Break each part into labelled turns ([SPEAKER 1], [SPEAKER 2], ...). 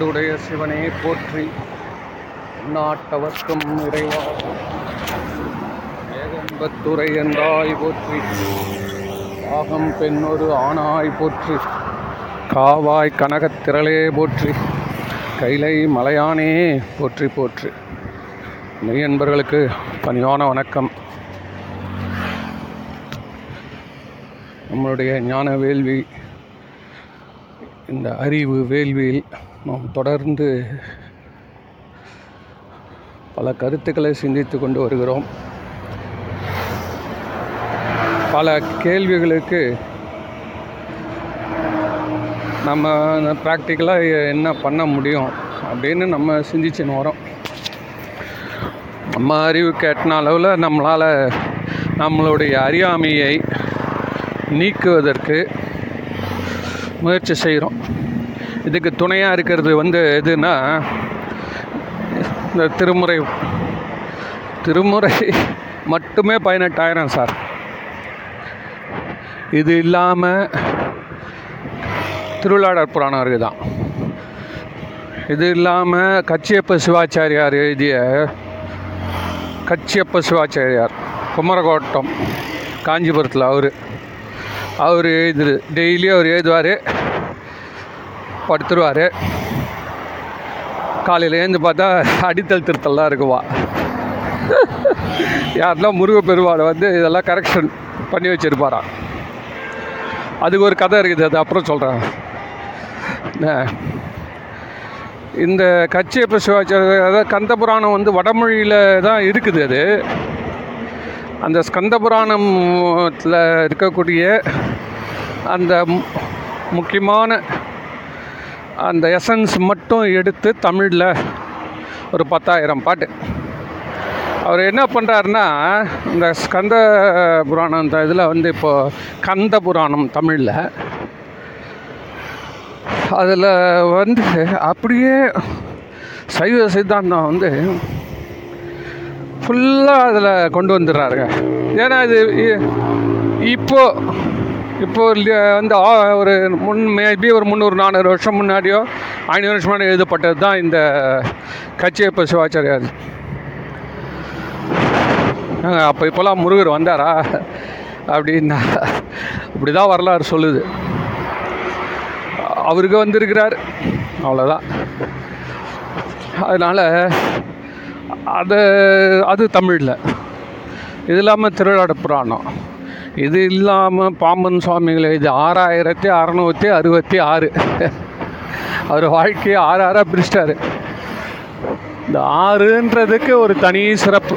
[SPEAKER 1] நாடுடைய சிவனே போற்றி. நாட்டவர்க்கும் இறைவா. ஏகம்பத்துரை என்றாய் போற்றி. ஆகம் பெண்ணொரு ஆணாய் போற்றி. காவாய் கனகத்திரளே போற்றி. கைலை மலையானே போற்றி போற்றி. நெய்யன்பர்களுக்கு பணிவான வணக்கம். நம்மளுடைய ஞான வேள்வி இந்த அறிவு வேள்வியில் நாம் தொடர்ந்து பல கருத்துக்களை சிந்தித்து கொண்டு வருகிறோம். பல கேள்விகளுக்கு நம்ம ப்ராக்டிக்கலாக என்ன பண்ண முடியும் அப்படின்னு நம்ம சிந்திச்சுன்னு வரோம். நம்ம அறிவு கேட்டின அளவில் நம்மளால் நம்மளுடைய அறியாமையை நீக்குவதற்கு முயற்சி செய்கிறோம். இதுக்கு துணையாக இருக்கிறது வந்து எதுனா இந்த திருமுறை திருமுறை மட்டுமே பதினெட்டாயிரம் சார். இது இல்லாமல் திருவிழாடர் புராணம் இருக்குது தான் இது இல்லாமல் கச்சியப்ப சிவாச்சாரியார் எழுதிய கச்சியப்ப சிவாச்சாரியார் குமரகோட்டம் காஞ்சிபுரத்தில் அவர் அவர் எழுதுரு டெய்லி அவர் எழுதுவார். படுத்துருவார் காலையில் எழுந்து பார்த்தா அடித்தல் திருத்தல்லாம் இருக்குவா. யாரெல்லாம் முருக பெருமாளை வந்து இதெல்லாம் கரெக்ஷன் பண்ணி வச்சுருப்பாராம். அதுக்கு ஒரு கதை இருக்குது அது அப்புறம் சொல்கிறேன் இந்த கச்சியப்ப சிவாச்சாரிய அதாவது கந்த புராணம் வந்து வடமொழியில் தான் இருக்குது அது. அந்த ஸ்கந்த புராணத்தில் இருக்கக்கூடிய அந்த முக்கியமான அந்த எசன்ஸ் மட்டும் எடுத்து தமிழில் ஒரு பத்தாயிரம் பாட்டு. அவர் என்ன பண்ணுறாருன்னா இந்த ஸ்கந்த புராணம் அந்த இதில் வந்து இப்போது கந்த புராணம் தமிழில். அதில் வந்து அப்படியே சைவ சித்தாந்தம் வந்து ஃபுல்லாக அதில் கொண்டு வந்துடுறாருங்க. ஏன்னா இது இ- இப்போ வந்து ஒரு முன் மேபி ஒரு முந்நூறு நானூறு வருஷம் முன்னாடியோ ஐநூறு வருஷம் முன்னாடி எழுதப்பட்டது தான் இந்த கச்சியப்ப சிவாச்சாரியார். அப்போ இப்போலாம் முருகர் வந்தாரா? அப்படின்னா இப்படி தான் வரலாறு சொல்லுது. அவருக்கு வந்திருக்கிறார். அவ்வளோதான் அதனால் அது அது தமிழில். இது இல்லாமல் திருவிழாட புராணம். இது இல்லாமல் பாம்பன் சுவாமிகள் இது ஆறாயிரத்தி அறநூற்றி அறுபத்தி ஆறு. அவர் வாழ்க்கையை ஆறு ஆறாக பிரிச்சிட்டாரு. இந்த ஆறுன்றதுக்கு ஒரு தனி சிறப்பு.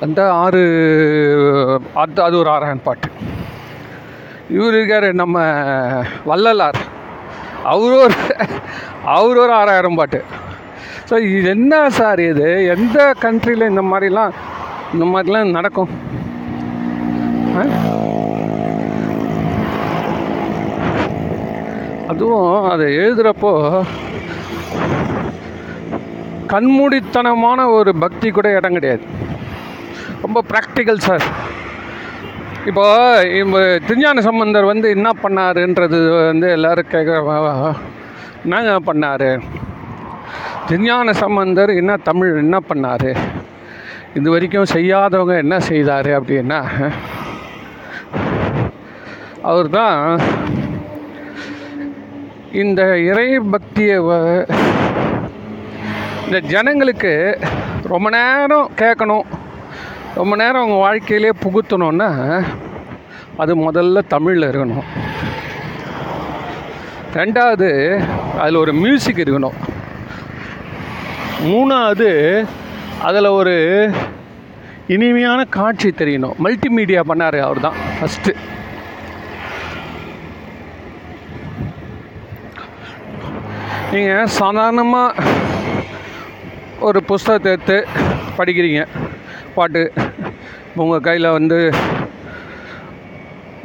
[SPEAKER 1] அந்த ஆறு அது அது ஒரு ஆறாயிரம் பாட்டு. இவர் இருக்கார் நம்ம வள்ளலார். அவர் ஒரு அவர் ஒரு ஆறாயிரம் பாட்டு. ஸோ இது என்ன சார் இது? எந்த கண்ட்ரியில் இந்த மாதிரிலாம் இந்த மாதிரிலாம் நடக்கும்? அதுவும் அதை எழுதுகிறப்போ கண்மூடித்தனமான ஒரு பக்தி கூட இடம் கிடையாது. ரொம்ப ப்ராக்டிக்கல் சார் இப்போ திருஞான சம்பந்தர் வந்து என்ன பண்ணாருன்றது வந்து எல்லாரும் கேட்க என்னங்க பண்ணார்? திருஞான சம்பந்தர் என்ன தமிழ் என்ன பண்ணார்? இது வரைக்கும் செய்யாதவங்க என்ன செய்தார் அப்படின்னா அவர் தான் இந்த இறை பக்தியை இந்த ஜனங்களுக்கு ரொம்ப நேரம் கேட்கணும். ரொம்ப நேரம் அவங்க வாழ்க்கையிலே புகுத்தணும்னா அது முதல்ல தமிழில் இருக்கணும். ரெண்டாவது அதில் ஒரு மியூசிக் இருக்கணும். மூணாவது அதில் ஒரு இனிமையான காட்சி தெரியணும். மல்டிமீடியா பண்ணார் அவர் தான் ஃபஸ்ட்டு நீங்கள் சாதாரணமாக ஒரு புஸ்தகத்தை எடுத்து படிக்கிறீங்க. பாட்டு உங்கள் கையில் வந்து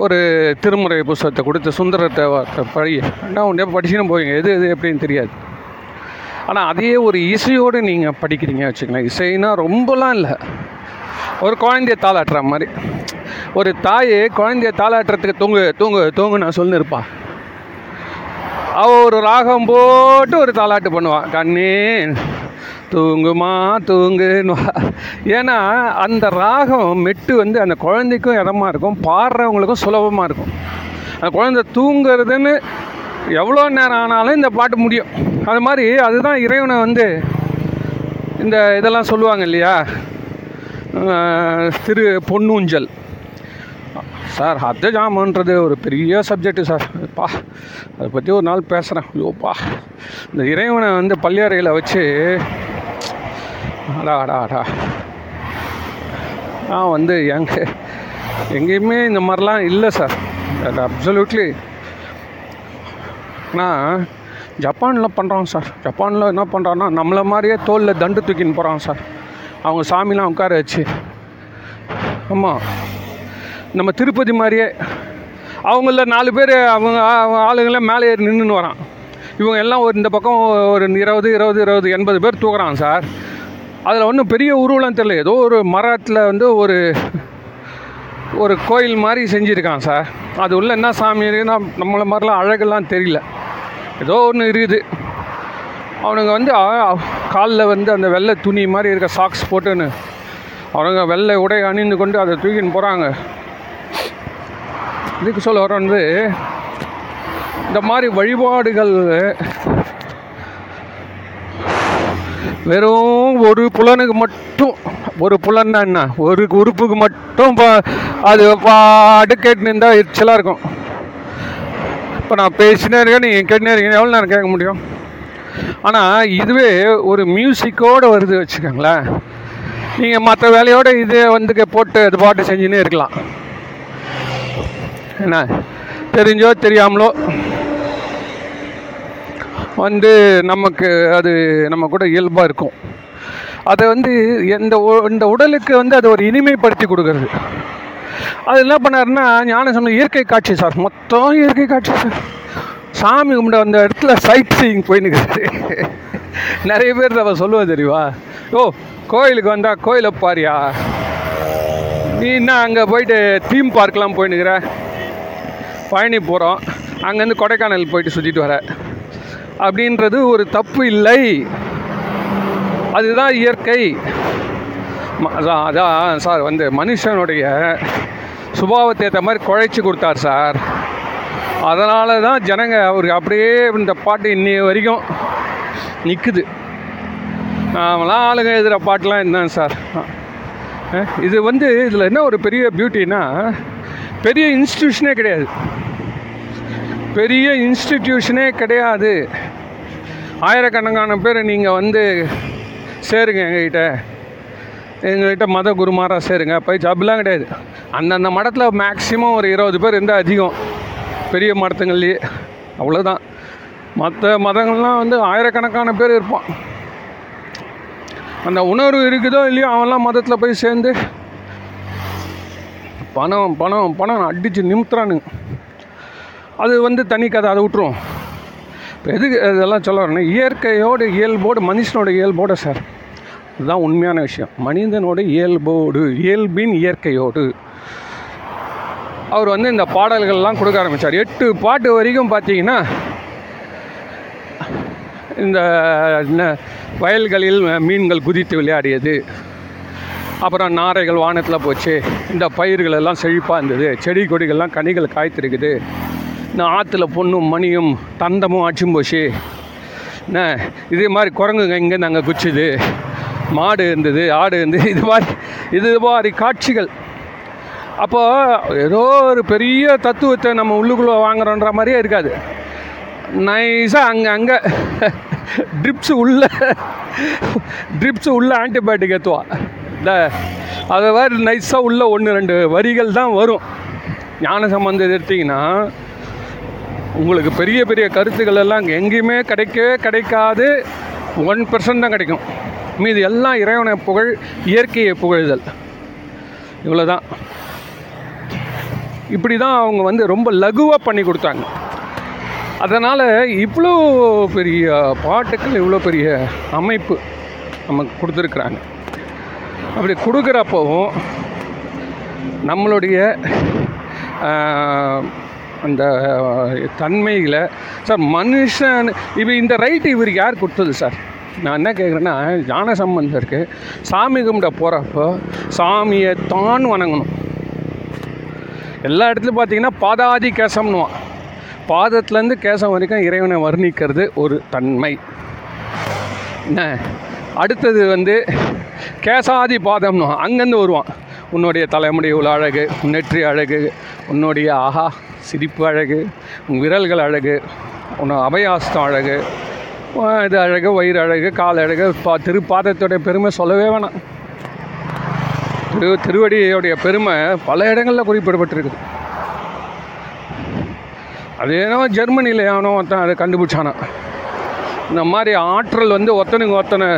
[SPEAKER 1] ஒரு திருமுறை புஸ்தகத்தை கொடுத்து சுந்தரத்தை வார்த்தை படி என்ன ஒன்றே படிச்சுன்னு போவீங்க? எது எது எப்படின்னு தெரியாது. ஆனால் அதையே ஒரு இசையோடு நீங்கள் படிக்கிறீங்க வச்சுக்கலாம் இசைனா ரொம்பலாம் இல்லை. ஒரு குழந்தைய தாளாட்டுற மாதிரி. ஒரு தாயே குழந்தைய தாளாட்டுறதுக்கு தூங்கு தூங்கு தூங்கு நான் சொல்லிருப்பா அவள் ஒரு ராகம் போட்டு ஒரு தாளாட்டு பண்ணுவான் கண்ணே தூங்குமா தூங்குன்னு. ஏன்னா அந்த ராகம் மெட்டு வந்து அந்த குழந்தைக்கும் இடமா இருக்கும் பாடுறவங்களுக்கும் சுலபமாக இருக்கும். அந்த குழந்தை தூங்குறதுன்னு எவ்வளோ நேரம் ஆனாலும் இந்த பாட்டு முடியும். அது மாதிரி அதுதான் இறைவனை வந்து இந்த இதெல்லாம் சொல்லுவாங்க இல்லையா? திரு பொன்னூஞ்சல். சார் அத்த ஜாமன்றது ஒரு பெரிய சப்ஜெக்ட்டு சார். பா அதை பற்றி ஒரு நாள் பேசுகிறேன் ஐயோப்பா இந்த இறைவனை வந்து பள்ளியறையில் வச்சு அடா அடா அடா. நான் வந்து எங்க எங்கேயுமே இந்த மாதிரிலாம் இல்லை சார். அது அப்சல்யூட்லி ஆனால் ஜப்பானில் பண்ணுறான் சார். ஜப்பானில் என்ன பண்ணுறான்னா நம்மளை மாதிரியே தோலில் தண்டு தூக்கின்னு போகிறான் சார். அவங்க சாமிலாம் உட்கார வச்சு. ஆமாம் நம்ம திருப்பதி மாதிரியே அவங்கள நாலு பேர் அவங்க ஆளுங்களே மேலே ஏறி நின்றுன்னு வரான். இவங்க எல்லாம் ஒரு இந்த பக்கம் ஒரு இருபது இருபது இருபது எண்பது பேர் தூக்குறான் சார். அதில் ஒன்றும் பெரிய உருவலாம் தெரியல. ஏதோ ஒரு மரத்தில் வந்து ஒரு ஒரு கோயில் மாதிரி செஞ்சுருக்கான் சார். அது உள்ள என்ன சாமி இருக்குன்னா நம்மளை மாதிரிலாம் அழகெல்லாம் தெரியல. ஏதோ ஒன்று இருக்குது. அவனுங்க வந்து காலில் வந்து அந்த வெள்ளை துணி மாதிரி இருக்க சாக்ஸ் போட்டுன்னு அவனுங்க வெள்ளை உடை அணிந்து கொண்டு அதை தூக்கின்னு போகிறாங்க இதுக்கு சொல்ல வர வந்து இந்த மாதிரி வழிபாடுகள் வெறும் ஒரு புலனுக்கு மட்டும் ஒரு புலன்னா என்ன? ஒரு உறுப்புக்கு மட்டும் அது பாடு கேட்டு இருந்தா எரிச்சலாக இருக்கும். இப்போ நான் பேசினே இருக்கேன் நீங்கள் கேட்டுனே இருக்கீங்க. எவ்வளோ நேரம் கேட்க முடியும்? ஆனால் இதுவே ஒரு மியூசிக்கோடு வருது வச்சுக்கோங்களேன். நீங்கள் மற்ற வேலையோடு இதே வந்து போட்டு அது பாட்டு செஞ்சுன்னே இருக்கலாம். என்ன? தெரிஞ்சோ தெரியாமலோ வந்து நமக்கு அது நம்ம கூட இயல்பாக இருக்கும். அதை வந்து எந்த இந்த உடலுக்கு வந்து அதை ஒரு இனிமைப்படுத்தி கொடுக்கறது. அது என்ன பண்ணாருன்னா ஞான சமயம் இயற்கை காட்சி சார். மொத்தம் இயற்கை காட்சி சார். சாமி கும்பிட அந்த இடத்துல சைட் சீயிங் போயின்னு நிறைய பேர் நம்ம சொல்லுவோம் தெரியுவா ஓ கோயிலுக்கு வந்தால் கோயிலை பாரியா? நீ என்ன அங்கே போயிட்டு தீம் பார்க்கெலாம் போயின்னுக்கிற பழனி போகிறோம் அங்கேருந்து கொடைக்கானல் போயிட்டு சுற்றிட்டு வர. அப்படின்றது ஒரு தப்பு இல்லை. அதுதான் இயற்கை. அதான் அதான் சார் வந்து மனுஷனுடைய சுபாவத்தை ஏற்ற மாதிரி குழைச்சி கொடுத்தார் சார். அதனால தான் ஜனங்க அவருக்கு அப்படியே இந்த பாட்டு இன்னி வரைக்கும் நிற்குது நாமெல்லாம் ஆளுங்க எழுதுகிற பாட்டெலாம் என்னன்னு சார். இது வந்து இதில் என்ன ஒரு பெரிய பியூட்டினா பெரிய இன்ஸ்டிடியூஷனே கிடையாது. பெரிய இன்ஸ்டிடியூஷனே கிடையாது. ஆயிரக்கணக்கான பேர் நீங்கள் வந்து சேருங்க எங்ககிட்ட. எங்கள்கிட்ட மத குருமாராக சேருங்க. போய் அப்படிலாம் கிடையாது. அந்தந்த மடத்தில் மேக்ஸிமம் ஒரு இருபது பேர் இருந்தால் அதிகம். பெரிய மடத்துங்கள்லேயே. அவ்வளோதான் மற்ற மதங்கள்லாம் வந்து ஆயிரக்கணக்கான பேர் இருப்பான். அந்த உணர்வு இருக்குதோ இல்லையோ அவன்லாம் மதத்தில் போய் சேர்ந்து பணம் பணம் பணம் அடித்து நிமித்துறானுங்க. அது வந்து தனி கதை அதை விட்டுருவோம். இப்போ எதுக்கு இதெல்லாம் சொல்ல வரேன்னா இயற்கையோட இயல்போடு மனுஷனோட இயல்போடு சார். இதுதான் உண்மையான விஷயம். மனிதனோட இயல்போடு இயல்பின் இயற்கையோடு. அவர் வந்து இந்த பாடல்கள்லாம் கொடுக்க ஆரம்பித்தார் எட்டு பாட்டு வரைக்கும் பார்த்தீங்கன்னா இந்த வயல்களில் மீன்கள் குதித்து விளையாடியது. அப்புறம் நாரைகள் வானத்தில் போச்சு. இந்த பயிர்கள் எல்லாம் செழிப்பாக இருந்தது. செடி கொடிகள்லாம் கனிகள் காய்த்திருக்குது. இந்த ஆற்றுல பொண்ணும் மணியும் தந்தமும் அச்சும் போச்சு. என்ன இதே மாதிரி குரங்குங்க இங்கே நாங்கள் குச்சிது மாடு இருந்தது ஆடு இருந்தது இது மாதிரி இது மாதிரி காட்சிகள். அப்போது ஏதோ ஒரு பெரிய தத்துவத்தை நம்ம உள்ளுக்குள்ளே வாங்குறோன்ற மாதிரியே இருக்காது. நைஸாக அங்கே அங்கே. ட்ரிப்ஸு உள்ள ட்ரிப்ஸு உள்ள ஆன்டிபயோட்டிக் ஏற்றுவா இந்த அது மாதிரி நைஸாக உள்ள ஒன்று ரெண்டு வரிகள் தான் வரும். ஞான சம்பந்தம் எடுத்தீங்கன்னா உங்களுக்கு பெரிய பெரிய கருத்துக்கள் எல்லாம் எங்கேயுமே கிடைக்கவே கிடைக்காது. ஒன் பர்சன்ட் தான் கிடைக்கும். மீது எல்லாம் இறைவனை புகழ் இயற்கையை புகழுதல். இவ்வளோதான் இப்படி தான் அவங்க வந்து ரொம்ப லகுவாக பண்ணி கொடுத்தாங்க. அதனால் இவ்வளோ பெரிய பாட்டுக்கள் இவ்வளோ பெரிய அமைப்பு நமக்கு கொடுத்துருக்குறாங்க. அப்படி கொடுக்குறப்பவும் நம்மளுடைய அந்த தன்மைகளை சார் மனுஷன் இப்போ இந்த ரைட்டு இவருக்கு யார் கொடுத்தது சார்? நான் என்ன கேட்குறேன்னா ஞான சம்பந்தருக்கு சாமி கும்பிட போகிறப்போ சாமியை தான் வணங்கணும். எல்லா இடத்துலையும் பார்த்தீங்கன்னா பாதாதி கேசம்னுவான் பாதத்துலேருந்து கேசம் வரைக்கும் இறைவனை வர்ணிக்கிறது ஒரு தன்மை. என்ன? அடுத்தது வந்து கேசாதி பாதம்னு அங்கேருந்து வருவான். உன்னுடைய தலைமுடி உள்ள அழகு நெற்றி அழகு உன்னுடைய ஆஹா சிரிப்பு அழகு உன் விரல்கள் அழகு உன் அபயாஸ்தம் அழகு இது அழகு வயிறு அழகு கால் அழகு. பா திருப்பாதத்துடைய பெருமை சொல்லவே வேணாம். திரு திருவடியுடைய பெருமை பல இடங்களில் குறிப்பிடப்பட்டிருக்குது. அது ஏனோ ஜெர்மனியில் ஏனோ ஒருத்தன் அதை கண்டுபிடிச்சானா. இந்த மாதிரி ஆற்றல் வந்து ஒருத்தனுக்கு ஒருத்தனை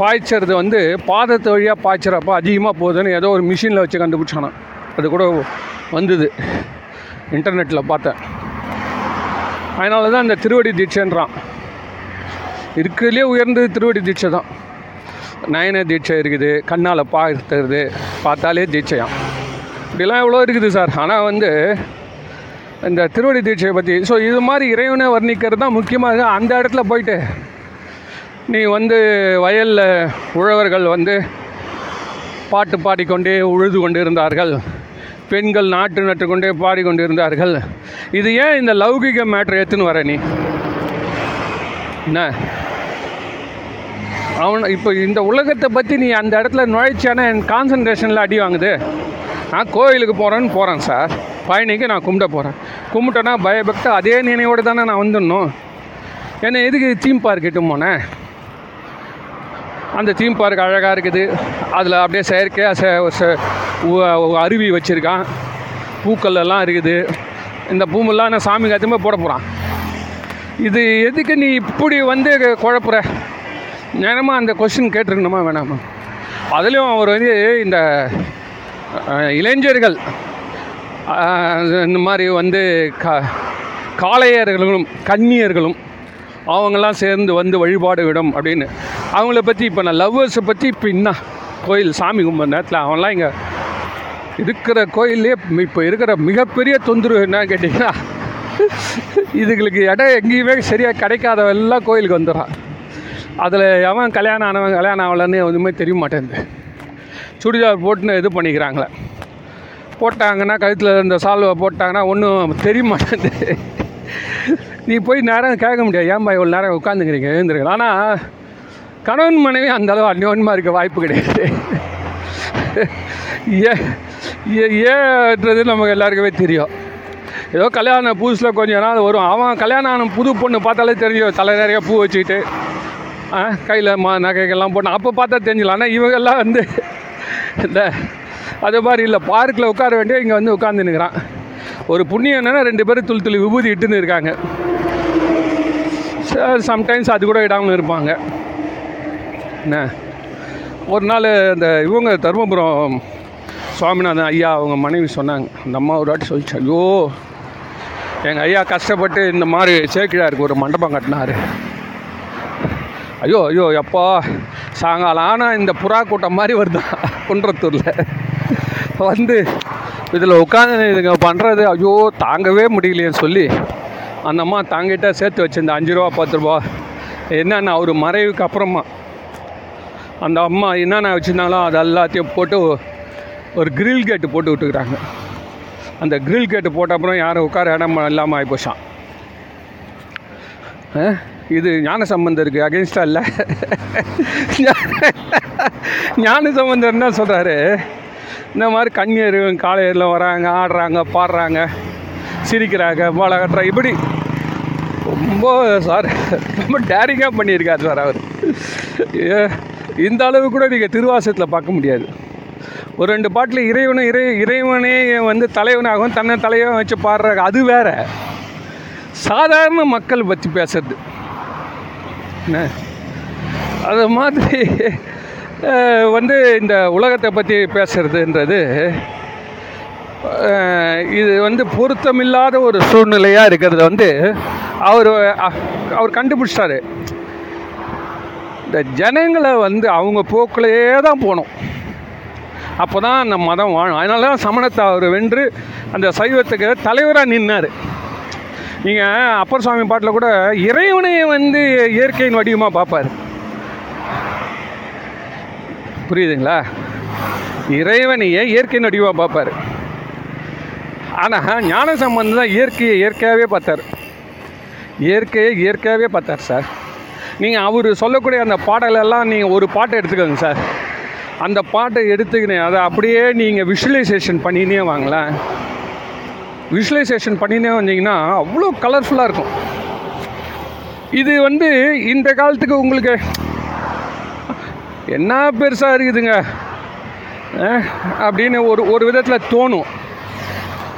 [SPEAKER 1] பாய்ச்சறது வந்து பாதத்து வழியாக பாய்ச்சறப்போ அதிகமாக போகுதுன்னு ஏதோ ஒரு மிஷினில் வச்சு கண்டுபிடிச்சானா. அது கூட வந்தது. இன்டர்நெட்டில் பார்த்தேன். அதனால தான் இந்த திருவடி தீட்சைன்றான். இருக்கிறதுலே உயர்ந்தது திருவடி தீட்சை தான். நயன தீட்சை இருக்குது கண்ணால் பார்த்துறது பார்த்தாலே தீட்சையாம் இப்படிலாம் எவ்வளோ இருக்குது சார். ஆனால் வந்து இந்த திருவடி தீட்சையை பற்றி ஸோ இது மாதிரி இறைவனை வர்ணிக்கிறது தான் முக்கியமாக அந்த இடத்துல போயிட்டு நீ வந்து வயலில் உழவர்கள் வந்து பாட்டு பாடிக்கொண்டே உழுது கொண்டு இருந்தார்கள் பெண்கள் நாட்டு நட்டு கொண்டே பாடிக்கொண்டு இருந்தார்கள் இது ஏன் இந்த லௌகிக மேட்ரு எடுத்துன்னு வர நீ? என்ன? அவன் இப்போ இந்த உலகத்தை பற்றி நீ அந்த இடத்துல நுழைச்சானே என் கான்சன்ட்ரேஷனில் அடி வாங்குது? நான் கோயிலுக்கு போகிறேன்னு போகிறேன் சார். பழனிக்கு நான் கும்பிட போகிறேன் கும்பிட்டேன்னா பயபக்தா அதே நினைவோடு தானே நான் வந்துடணும். ஏன்னா எதுக்கு தீம் பார்க் கிட்டும் போனேன்? அந்த தீம் பார்க் அழகாக இருக்குது. அதில் அப்படியே செயற்கையாக செ- அருவி வச்சுருக்கான். பூக்கள் எல்லாம் இருக்குது. இந்த பூமெல்லாம் நான் சாமி காத்தியமாக போட போகிறான் இது எதுக்கு நீ இப்படி வந்து குழப்புற? நேரமாக அந்த கொஸ்டின் கேட்டிருக்கணுமா? வேணாமா? அதுலேயும் அவர் வந்து இந்த இளைஞர்கள் இந்த மாதிரி வந்து கா காளையர்களும் கன்னியர்களும் அவங்கெல்லாம் சேர்ந்து வந்து வழிபாடு விடும் அப்படின்னு. அவங்கள பற்றி இப்போ நான் லவ்வர்ஸை பற்றி இப்போ என்ன கோயில் சாமி கும்பிட்ற நேரத்தில் அவன்லாம் இங்கே இருக்கிற கோயிலே இப்போ இருக்கிற மிகப்பெரிய தொந்தரவு என்னன்னு கேட்டிங்கன்னா இதுகளுக்கு இடம் எங்கேயுமே சரியாக கிடைக்காதவெல்லாம் கோயிலுக்கு வந்துடுறான். அதில் எவன் கல்யாணம் ஆனவன் கல்யாணம் ஆகலன்னு எதுவுமே தெரிய மாட்டேங்குது. சுடிதார் போட்டுன்னு இது பண்ணிக்கிறாங்களே. போட்டாங்கன்னா கழுத்தில் இந்த சால்வை போட்டாங்கன்னா ஒன்றும் தெரிய மாட்டேங்குது. நீ போய் நேரம் கேட்க முடியாது. ஏன்பா இவ்வளோ நேரம் உட்காந்துக்கிறீங்க எழுந்துருங்க ஆனால் கணவன் மனைவி அந்த அளவு அந்யோன்யமாக இருக்க வாய்ப்பு கிடையாது. ஏ- ஏன்றது நமக்கு எல்லாருக்குமே தெரியும். ஏதோ கல்யாண புதுசில் கொஞ்ச நாள் வரும். அவன் கல்யாணம் ஆன புது பொண்ணு பார்த்தாலே தெரியும். தலை நிறைய பூ வச்சுக்கிட்டு. கையில் மா நகைகள்லாம் போட்டு அப்போ பார்த்தா தெரிஞ்சலாம் ஆனால் இவங்கெல்லாம் வந்து இந்த அது மாதிரி இல்லை பார்க்கில் உட்கார வேண்டிய இங்கே வந்து உட்காந்துன்னுக்குறான் ஒரு புண்ணியம் என்னென்னா ரெண்டு பேரும் துளி துளி விபூதி இட்டுன்னு இருக்காங்க. சம்டைம்ஸ் அது கூட இடாமல் இருப்பாங்க. என்ன? ஒரு நாள் இந்த இவங்க தருமபுரம் சுவாமிநாதன் ஐயா அவங்க மனைவி சொன்னாங்க. அந்த அம்மா ஒரு வாட்டி சொல்லிச்சு ஐயோ எங்கள் ஐயா கஷ்டப்பட்டு இந்த மாதிரி சேக்கிழாருக்கு ஒரு மண்டபம் கட்டினார். ஐயோ ஐயோ எப்பா. சாயங்காலம் ஆனால் இந்த புறா கூட்டம் மாதிரி வருதான் குன்றத்தூரில். வந்து இதில் உட்காந்து இதுங்க பண்ணுறது ஐயோ தாங்கவே முடியலையேன்னு சொல்லி அந்த அம்மா தாங்கிட்டா சேர்த்து வச்சிருந்த அஞ்சு ரூபா பத்து ரூபா. என்னென்ன அவர் மறைவுக்கு அப்புறமா. அந்த அம்மா என்னென்ன வச்சுருந்தாங்களோ அது எல்லாத்தையும் போட்டு ஒரு கிரில் கேட்டு போட்டு விட்டுக்கிறாங்க. அந்த கிரில் கேட்டு போட்ட அப்புறம் யாரும் உட்கார இடம் இல்லாமல் ஆகிப்போச்சான் ஆ? இது ஞான சம்பந்தருக்கு அகேன்ஸ்டாக இல்லை. ஞான சம்பந்தர் என்ன சொல்கிறாரு இந்த மாதிரி கண்ணியர் காளையரில் வராங்க ஆடுறாங்க பாடுறாங்க சிரிக்கிறாங்க மாலை கட்டுறாங்க. இப்படி ரொம்ப சார் ரொம்ப டேரிங்காக பண்ணியிருக்காரு சார் அவர். ஏ, இந்த அளவு கூட நீங்கள் திருவாசத்தில் பார்க்க முடியாது. ஒரு ரெண்டு பாட்டில் இறைவனும் இறை இறைவனே வந்து தலைவனாகவும் தன்னை தலைவன் வச்சு பாடுறாங்க அது வேற. சாதாரண மக்கள் பற்றி பேசுறது. என்ன? அது மாதிரி வந்து இந்த உலகத்தை பற்றி பேசுகிறதுன்றது இது வந்து பொருத்தமில்லாத ஒரு சூழ்நிலையாக இருக்கிறத வந்து அவர் அவர் கண்டுபிடிச்சிட்டாரு. இந்த ஜனங்களை வந்து அவங்க போக்கிலேயே தான் போகணும். அப்போ தான் அந்த மதம் வாழும். அதனால தான் சமணத்தை அவர் வென்று அந்த சைவத்துக்கு தலைவராக நின்னார். நீங்கள் அப்பர் சுவாமி பாட்டில் கூட இறைவனையே வந்து இயற்கையின் வடிவமாக பார்ப்பார் புரியுதுங்களா? இறைவனையே இயற்கையின் வடிவமாக பார்ப்பார் ஆனால் ஞான சம்பந்தம் தான் இயற்கையை இயற்கையாகவே பார்த்தார். இயற்கையை இயற்கையாகவே பார்த்தார் சார். நீங்கள் அவர் சொல்லக்கூடிய அந்த பாடலெல்லாம் நீங்கள் ஒரு பாட்டை எடுத்துக்கோங்க சார். அந்த பாட்டை எடுத்துக்கினே அதை அப்படியே நீங்கள் விஷுவலைசேஷன் பண்ணினே வாங்களேன். விஷுவலைசேஷன் பண்ணினே வந்தீங்கன்னா அவ்வளோ கலர்ஃபுல்லாக இருக்கும். இது வந்து இந்த காலத்துக்கு உங்களுக்கு என்ன பெருசாக இருக்குதுங்க? அப்படின்னு ஒரு ஒரு விதத்தில் தோணும்.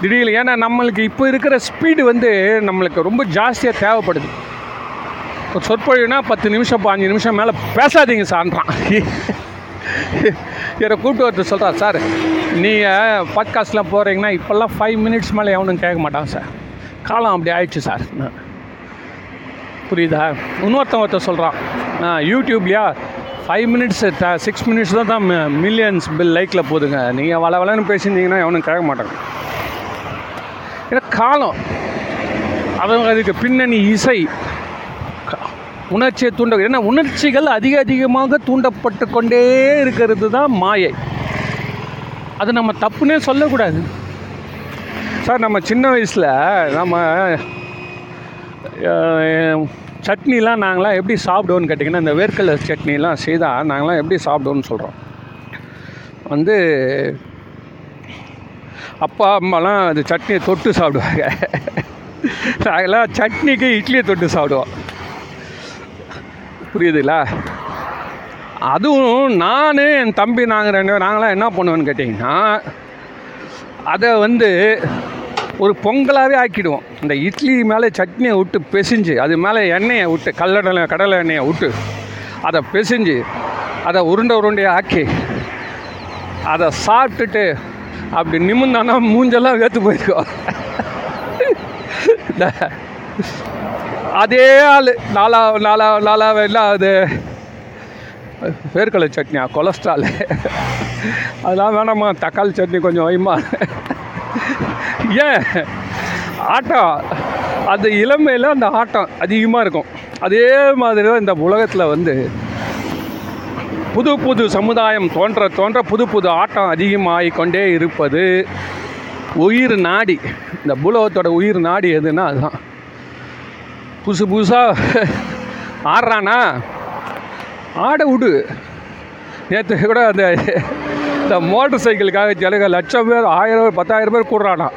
[SPEAKER 1] திடீர்னு ஏன்னா நம்மளுக்கு இப்போ இருக்கிற ஸ்பீடு வந்து நம்மளுக்கு ரொம்ப ஜாஸ்தியாக தேவைப்படுது. இப்போ சொற்பொழிவுனா பத்து நிமிஷம் பாஞ்சு நிமிஷம் மேலே பேசாதீங்க சார்ன்றான் என்னை கூப்பிட்டு ஒருத்தர் சொல்கிறார் சார். நீங்கள் பாட்காஸ்ட்லாம் போகிறீங்கன்னா இப்போல்லாம் ஃபைவ் மினிட்ஸ் மேலே எவனும் கேட்க மாட்டான் சார் காலம் அப்படி ஆயிடுச்சு சார் புரியுதா? இன்னொருத்தன் ஒருத்தர் சொல்கிறான் யூடியூப்லையா ஃபைவ் மினிட்ஸ் த சிக்ஸ் மினிட்ஸ் தான் தான் மில்லியன்ஸ் பில் லைக்கில் போதுங்க. நீங்கள் வள வளன்னு பேசியிருந்தீங்கன்னா எவனும் கேட்க மாட்டாங்க. ஏன்னா காலம். அது அதுக்கு பின்னணி இசை. உணர்ச்சியை தூண்ட ஏன்னா உணர்ச்சிகள் அதிக அதிகமாக தூண்டப்பட்டு கொண்டே இருக்கிறது தான் மாயை. அது நம்ம தப்புன்னே சொல்லக்கூடாது. சார் நம்ம சின்ன வயசில் நம்ம சட்னிலாம் நாங்களாம் எப்படி சாப்பிடுவோன்னு கேட்டிங்கன்னா இந்த வேர்க்கடலை சட்னிலாம் செய்தால் நாங்களாம் எப்படி சாப்பிடுவோன்னு சொல்கிறோம் வந்து அப்பா அம்மாலாம் அது சட்னியை தொட்டு சாப்பிடுவாங்க. நாங்களாம் சட்னிக்கு இட்லியை தொட்டு சாப்பிடுவோம். புரியுதுங்களா? அதுவும் நான் என் தம்பி நாங்கள் ரெண்டு நாங்களாம் என்ன பண்ணுவோன்னு கேட்டிங்கன்னா அதை வந்து ஒரு பொங்கலாகவே ஆக்கிடுவோம். இந்த இட்லி மேலே சட்னியை விட்டு பிசைஞ்சு அது மேலே எண்ணெயை விட்டு கல்லடலை கடலை எண்ணெயை விட்டு அதை பிசைஞ்சு அதை உருண்டை உருண்டையாக ஆக்கி அதை சாப்பிட்டுட்டு அப்படி நிமிந்தானா மூஞ்செல்லாம் வேத்து போயிருக்கோம். அதே ஆள் நாலா நாலா நாலா அது வேர்க்கடலை சட்னியா கொலஸ்ட்ரால். அதெல்லாம் வேணாம்மா தக்காளி சட்னி கொஞ்சம் வைமா ஏன்? ஆட்டம். அந்த இளமையில் அந்த ஆட்டம் அதிகமாக இருக்கும். அதே மாதிரி தான் இந்த உலகத்தில் வந்து புது புது சமுதாயம் தோன்ற தோன்ற புது புது ஆட்டம் அதிகமாகிக்கொண்டே இருப்பது உயிர் நாடி. இந்த புலகத்தோட உயிர் நாடி எதுன்னா அதுதான். புதுசு புதுசாக ஆடுறானா? ஆட விடு. நேற்று கூட அந்த இந்த மோட்டர் சைக்கிளுக்காக ஜனங்க லட்சம் பேர் ஆயிரம் பேர் பத்தாயிரம் பேர் கூடுறானா.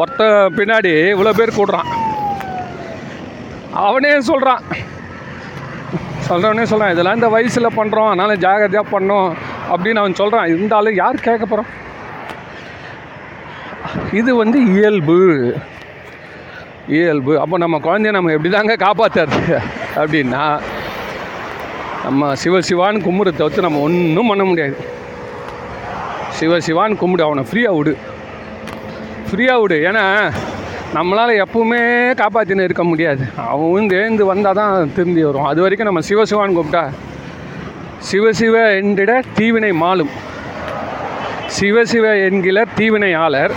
[SPEAKER 1] ஒருத்தன் பின்னாடி இவ்வளோ பேர் கூடுறான். அவனே சொல்கிறான் சொல்கிறவனே சொல்கிறான் இதெல்லாம் இந்த வயசில் பண்ணுறோம் அதனால் ஜாகிரதையாக பண்ணோம் அப்படின்னு அவன் சொல்கிறான் இருந்தாலும் யார் கேட்க போகிறோம் இது வந்து இயல்பு. இயல்பு. அப்போ நம்ம குழந்தைய நம்ம எப்படி தாங்க காப்பாற்றுறது அப்படின்னா நம்ம சிவ சிவான்னு கும்பிட தவிர்த்து நம்ம ஒன்றும் பண்ண முடியாது. சிவ சிவான்னு கும்பிடு அவனை ஃப்ரீயாக விடு. ஃப்ரீயாக விடு. ஏன்னா நம்மளால் எப்பவுமே காப்பாற்றினு இருக்க முடியாது. அவன் எழுந்து வந்தால் தான் திரும்பி வரும். அது வரைக்கும் நம்ம சிவ சிவான்னு கூப்பிட்டா சிவ சிவ என்றிட தீவினை மாலும். சிவ சிவ என்கிற தீவினையாளர்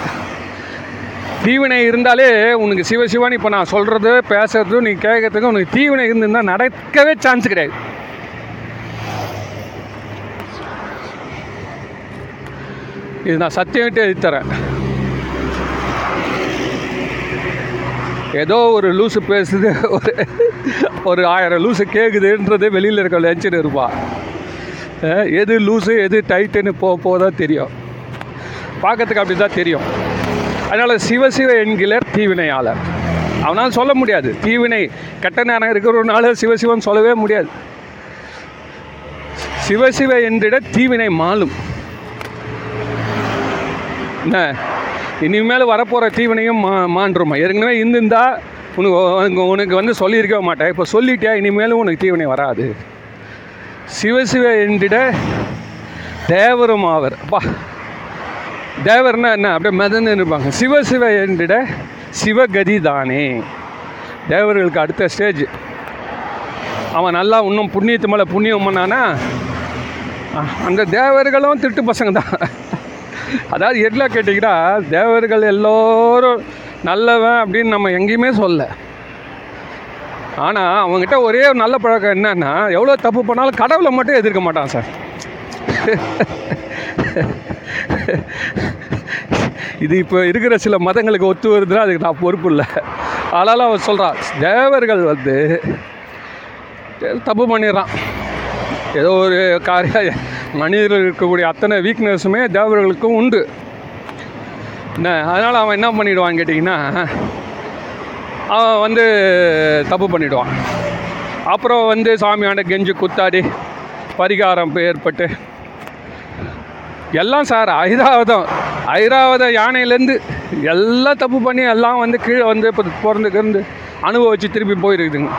[SPEAKER 1] தீவினை இருந்தாலே உனக்கு சிவ சிவான்னு இப்போ நான் சொல்கிறது பேசுறது நீ கேட்கறதுக்கு உனக்கு தீவினை இருந்திருந்தால் நடக்கவே சான்ஸ் கிடையாது. இது நான் சத்தியம் விட்டு எழுதி தரேன். ஏதோ ஒரு லூசு பேசுது ஒரு ஒரு ஆயிரம் லூசு கேட்குதுன்றது வெளியில் இருக்க லெஞ்சர் இருப்பா எது லூசு எது டைட்டுன்னு போக போக தான் தெரியும். பார்க்கறதுக்கு அப்படி தான் தெரியும். அதனால் சிவசிவ என்கிற தீவினையாளர். அவனால் சொல்ல முடியாது. தீவினை கெட்ட நேரம் இருக்கிறவனால சிவசிவன் சொல்லவே முடியாது. சிவசிவ என்றிட தீவினை மாலும். என்ன? இனிமேல் வரப்போகிற தீவனையும் மா மாண்டுருமா ஏற்கனவே இருந்திருந்தா உனக்கு உனக்கு வந்து சொல்லியிருக்கவே மாட்டேன். இப்போ சொல்லிட்டியா இனிமேலும் உனக்கு தீவனை வராது. சிவசிவ என்றிட தேவரும் ஆவர். அப்பா தேவர்னா என்ன? அப்படியே மெதன்னு இருப்பாங்க சிவசிவ என்றிட சிவகதி தானே. தேவர்களுக்கு அடுத்த ஸ்டேஜ் அவன் நல்லா இன்னும் புண்ணியத்து மேலே புண்ணியம் பண்ணானா அந்த தேவர்களும் திருட்டு பசங்க தான். அதாவது எல்லாம் கேட்டிங்கன்னா தேவர்கள் எல்லோரும் நல்லவன் அப்படின்னு நம்ம எங்கேயுமே சொல்ல. ஆனால் அவங்ககிட்ட ஒரே ஒரு நல்ல பழக்கம் என்னன்னா எவ்வளோ தப்பு பண்ணாலும் கடவுளை மட்டும் எதிர்க்க மாட்டான் சார். இது இப்போ இருக்கிற சில மதங்களுக்கு ஒத்து வருதுன்னா அதுக்கு நான் பொறுப்பு இல்லை. அதனால் அவன் சொல்கிறான் தேவர்கள் வந்து தப்பு பண்ணிடுறான். ஏதோ ஒரு காரியம் மனிதர்கள் இருக்கக்கூடிய அத்தனை வீக்னஸுமே தேவர்களுக்கும் உண்டு. என்ன அதனால் அவன் என்ன பண்ணிவிடுவான் கேட்டிங்கன்னா அவன் வந்து தப்பு பண்ணிவிடுவான் அப்புறம் வந்து சாமியாண்ட கெஞ்சி குத்தாடி பரிகாரம் ஏற்பட்டு எல்லாம் சார் ஐராவதம். ஐராவத யானையிலேருந்து எல்லாம் தப்பு பண்ணி எல்லாம் வந்து கீழே வந்து இப்போ பிறந்து கிருந்து அனுபவிச்சு திருப்பி போயிருக்குதுங்க.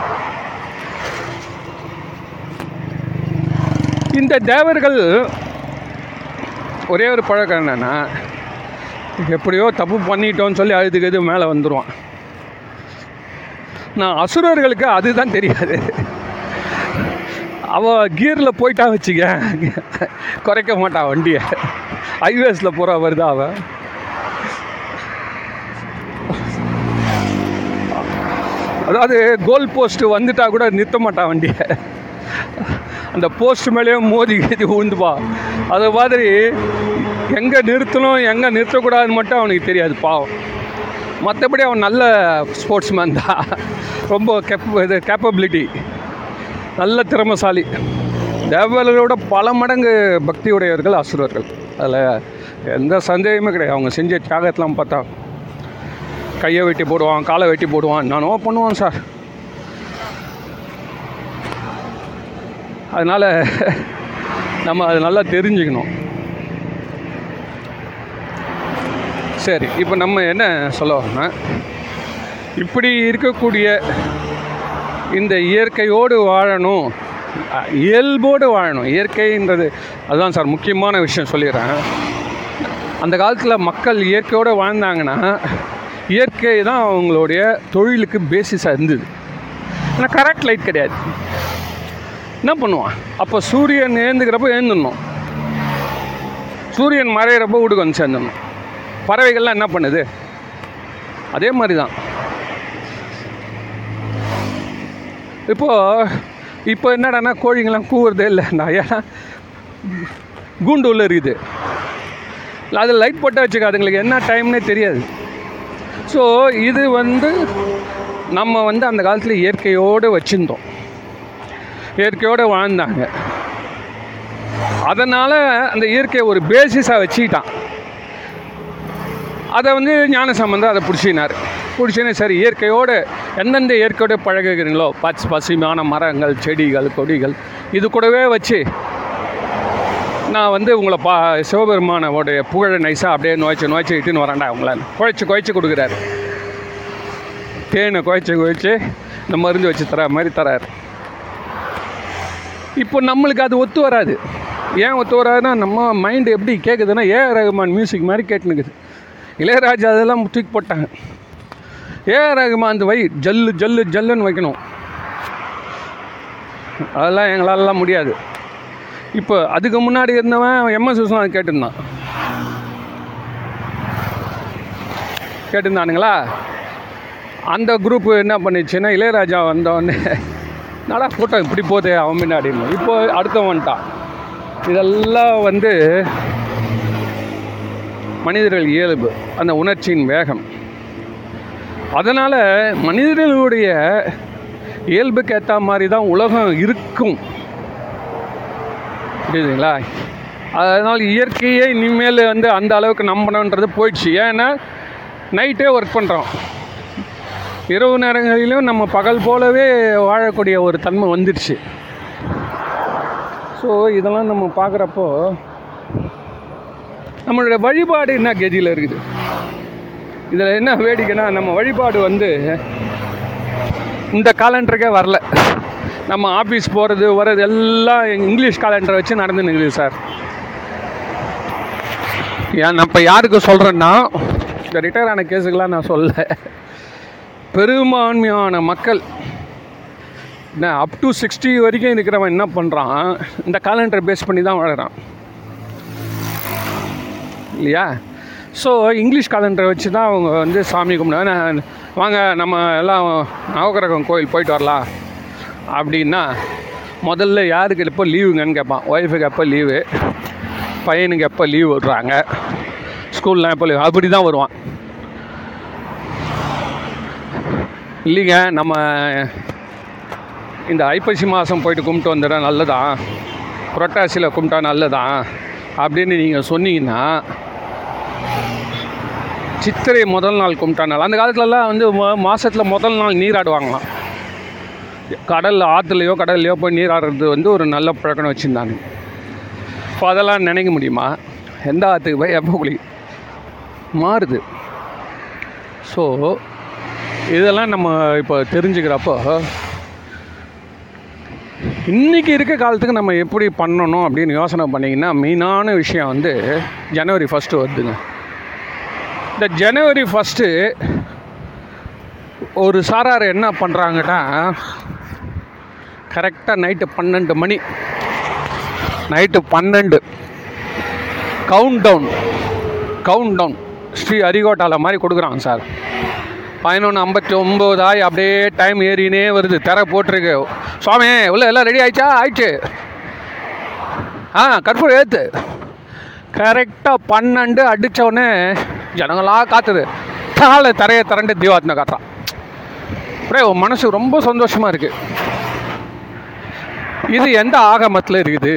[SPEAKER 1] இந்த தேவர்கள் ஒரே ஒரு பழக்கம் என்னென்னா எப்படியோ தப்பு பண்ணிட்டோன்னு சொல்லி அழுதுக்கு எது மேலே வந்துடுவான் நான் அசுரர்களுக்கு அதுதான் தெரியாது. அவள் கியரில் போயிட்டா வச்சுக்க குறைக்க மாட்டான் வண்டியை. ஹைவேஸில் போகிற வருதா அவன் அதாவது கோல் போஸ்ட்டு வந்துட்டா கூட நிறுத்த மாட்டான் வண்டியை. அந்த போஸ்ட் மேலேயும் மோதி கீதி விழுந்துப்பா அது மாதிரி எங்கே நிறுத்தணும் எங்கே நிறுத்தக்கூடாதுன்னு மட்டும் அவனுக்கு தெரியாது பாவம். மற்றபடி அவன் நல்ல ஸ்போர்ட்ஸ் மேன் தான். ரொம்ப கேப் இது கேப்பபிலிட்டி நல்ல திறமசாலி. தேவர்களோட பல மடங்கு பக்தியுடையவர்கள் அசுரர்கள். அதில் எந்த சந்தேகமே கிடையாது. அவங்க செஞ்ச தியாகத்தெலாம் பார்த்தா கையை வெட்டி போடுவான் காலை வெட்டி போடுவான். நானோ பண்ணுவான் சார். அதனால் நம்ம அது நல்லா தெரிஞ்சுக்கணும். சரி இப்போ நம்ம என்ன சொல்ல வரோம்னா இப்படி இருக்கக்கூடிய இந்த இயற்கையோடு வாழணும் இயல்போடு வாழணும். இயற்கைன்றது அதுதான் சார் முக்கியமான விஷயம் சொல்லிடுறேன். அந்த காலத்தில் மக்கள் இயற்கையோடு வாழ்ந்தாங்கன்னா இயற்கை தான் அவங்களுடைய தொழிலுக்கு பேசிஸாக இருந்தது. ஆனால் கரெக்ட் லைட் கிடையாது. என்ன பண்ணுவான்? அப்போ சூரியன் ஏந்துக்கிறப்ப ஏந்துடணும். சூரியன் மறையிறப்ப வீட்டுக்கு வந்து சேர்ந்துடணும். பறவைகள்லாம் என்ன பண்ணுது? அதே மாதிரி தான் இப்போது இப்போ என்னடான்னா கோழிங்கெல்லாம் கூவுறதே இல்லை. ஏன்னா கூண்டு உள்ள இருக்குது. அது லைட் போட்டால் வச்சுக்க அதுங்களுக்கு என்ன டைம்னே தெரியாது. ஸோ இது வந்து நம்ம வந்து அந்த காலத்தில் இயற்கையோடு வச்சுருந்தோம். இயற்கையோடு வாழ்ந்தாங்க. அதனால் அந்த இயற்கையை ஒரு பேசிஸாக வச்சுக்கிட்டான். அதை வந்து ஞான சம்பந்தம் அதை பிடிச்சினார் பிடிச்சினே சரி இயற்கையோடு எந்தெந்த இயற்கையோடு பழகுகிறீங்களோ பச் பசுமையான மரங்கள் செடிகள் கொடிகள் இது கூடவே வச்சு நான் வந்து உங்களை பா சிவபெருமானோடைய புகழை நைஸாக அப்படியே நுழைச்சி நுழைச்சி இட்டுன்னு வரேன்டா உங்களை. குழைச்சி குழைச்சி கொடுக்குறாரு. தேனை குழைச்சி குழைச்சி இந்த மருந்து வச்சு தர மாதிரி தராரு இப்போ நம்மளுக்கு அது ஒத்து வராது. ஏன் ஒத்து வராதுன்னா நம்ம மைண்டு எப்படி கேட்குதுன்னா ஏ ரகுமான் மியூசிக் மாதிரி கேட்டுனுக்குது. இளையராஜா அதெல்லாம் தூக்கி போட்டாங்க. ஏ ரகுமான் அந்த வை ஜல்லு ஜல்லு ஜல்லுன்னு வைக்கணும். அதெல்லாம் எங்களாலலாம் முடியாது. இப்போ அதுக்கு முன்னாடி இருந்தவன் எம்எஸ் விஸ்வநாத் கேட்டிருந்தான். கேட்டிருந்தானுங்களா? அந்த குரூப் என்ன பண்ணிச்சுன்னா இளையராஜா வந்தவொடனே நடா கூட்டம் இப்படி போதே அவன் முன்னாடின்னு இப்போ அடுத்தவன் வந்துட்டான். இதெல்லாம் வந்து மனிதர்கள் இயல்பு அந்த உணர்ச்சியின் வேகம். அதனால் மனிதர்களுடைய இயல்புக்கு ஏற்ற மாதிரி தான் உலகம் இருக்கும். புரியுதுங்களா? அதனால் இயற்கையே இனிமேல் வந்து அந்த அளவுக்கு நம்பணுன்றது போயிடுச்சு. ஏன்னா நைட்டே ஒர்க் பண்ணுறோம் இரவு நேரங்களிலும் நம்ம பகல் போலவே வாழக்கூடிய ஒரு தன்மை வந்துடுச்சு. ஸோ இதெல்லாம் நம்ம பார்க்குறப்போ நம்மளுடைய வழிபாடு என்ன கதியில் இருக்குது? இதில் என்ன வேடிக்கைன்னா நம்ம வழிபாடு வந்து இந்த காலண்டருக்கே வரல. நம்ம ஆஃபீஸ் போகிறது வர்றது எல்லாம் இங்கிலீஷ் காலண்டரை வச்சு நடந்து நிற்குது சார். ஏன் நான் இப்போ யாருக்கு சொல்கிறேன்னா இந்த ரிட்டையர் ஆன கேஸுக்கெலாம் நான் சொல்ல. பெரும்பான்மையான மக்கள் என்ன அப் டு சிக்ஸ்டி வரைக்கும் இருக்கிறவன் என்ன பண்ணுறான் இந்த காலண்டரை பேஸ் பண்ணி தான் வாழறான். இல்லையா? ஸோ இங்கிலீஷ் காலண்டரை வச்சு தான் அவங்க வந்து சாமி கும்பிடுவாங்க. வாங்க நம்ம எல்லாம் நவகிரகம் கோயில் போயிட்டு வரலாம். அப்படின்னா முதல்ல யாருக்கு எப்போ லீவுங்கன்னு கேட்பான். ஒய்ஃபுக்கு எப்போ லீவு பையனுக்கு எப்போ லீவ் விடுறாங்க. ஸ்கூல்லாம் எப்போ லீவ் அப்படி தான் வருவான். இல்லைங்க நம்ம இந்த ஐப்பசி மாதம் போயிட்டு கும்பிட்டு வந்துட நல்லதான் புரட்டாசியில் கும்பிட்டா நல்லதான் அப்படின்னு நீங்கள் சொன்னீங்கன்னா சித்திரை முதல் நாள் கும்பிட்டா நல்ல. அந்த காலத்துலலாம் வந்து மாதத்தில் முதல் நாள் நீராடுவாங்களாம். கடலில் ஆற்றுலையோ கடல்லையோ போய் நீராடுறது வந்து ஒரு நல்ல பழக்கம் வச்சுருந்தாங்க. இப்போ அதெல்லாம் நினைக்க முடியுமா? எந்த ஆற்றுக்கு போய் எப்போ குளி? மாறுது. ஸோ இதெல்லாம் நம்ம இப்போ தெரிஞ்சுக்கிறப்போ இன்றைக்கி இருக்க காலத்துக்கு நம்ம எப்படி பண்ணணும் அப்படின்னு யோசனை பண்ணிங்கன்னா மெயினான விஷயம் வந்து ஜனவரி ஃபஸ்ட்டு வருதுங்க. இந்த ஜனவரி ஃபஸ்ட்டு ஒரு சாரார் என்ன பண்ணுறாங்கன்னா கரெக்டாக நைட்டு பன்னெண்டு மணி நைட்டு பன்னெண்டு கவுண்ட் டவுன் கவுண்ட் டவுன் ஸ்ரீ அரிகோட்டாவில் மாதிரி கொடுக்குறாங்க சார். பதினொன்று ஐம்பத்தி ஒம்பது ஆகி அப்படியே டைம் ஏறினே வருது. திரை போட்டிருக்கு. சுவாமி உள்ள எல்லாம் ரெடி ஆயிடுச்சா? ஆயிடுச்சு. ஆ கற்பூரம் ஏற்று கரெக்டாக பன்னெண்டு அடித்தவுடனே ஜனங்களாக காத்துது. தாழ தரையை திரண்டு தீபாத்தின காட்டுறான். அப்படியே உன் மனசு ரொம்ப சந்தோஷமாக இருக்குது இது எந்த ஆகமத்தில் இருக்குது?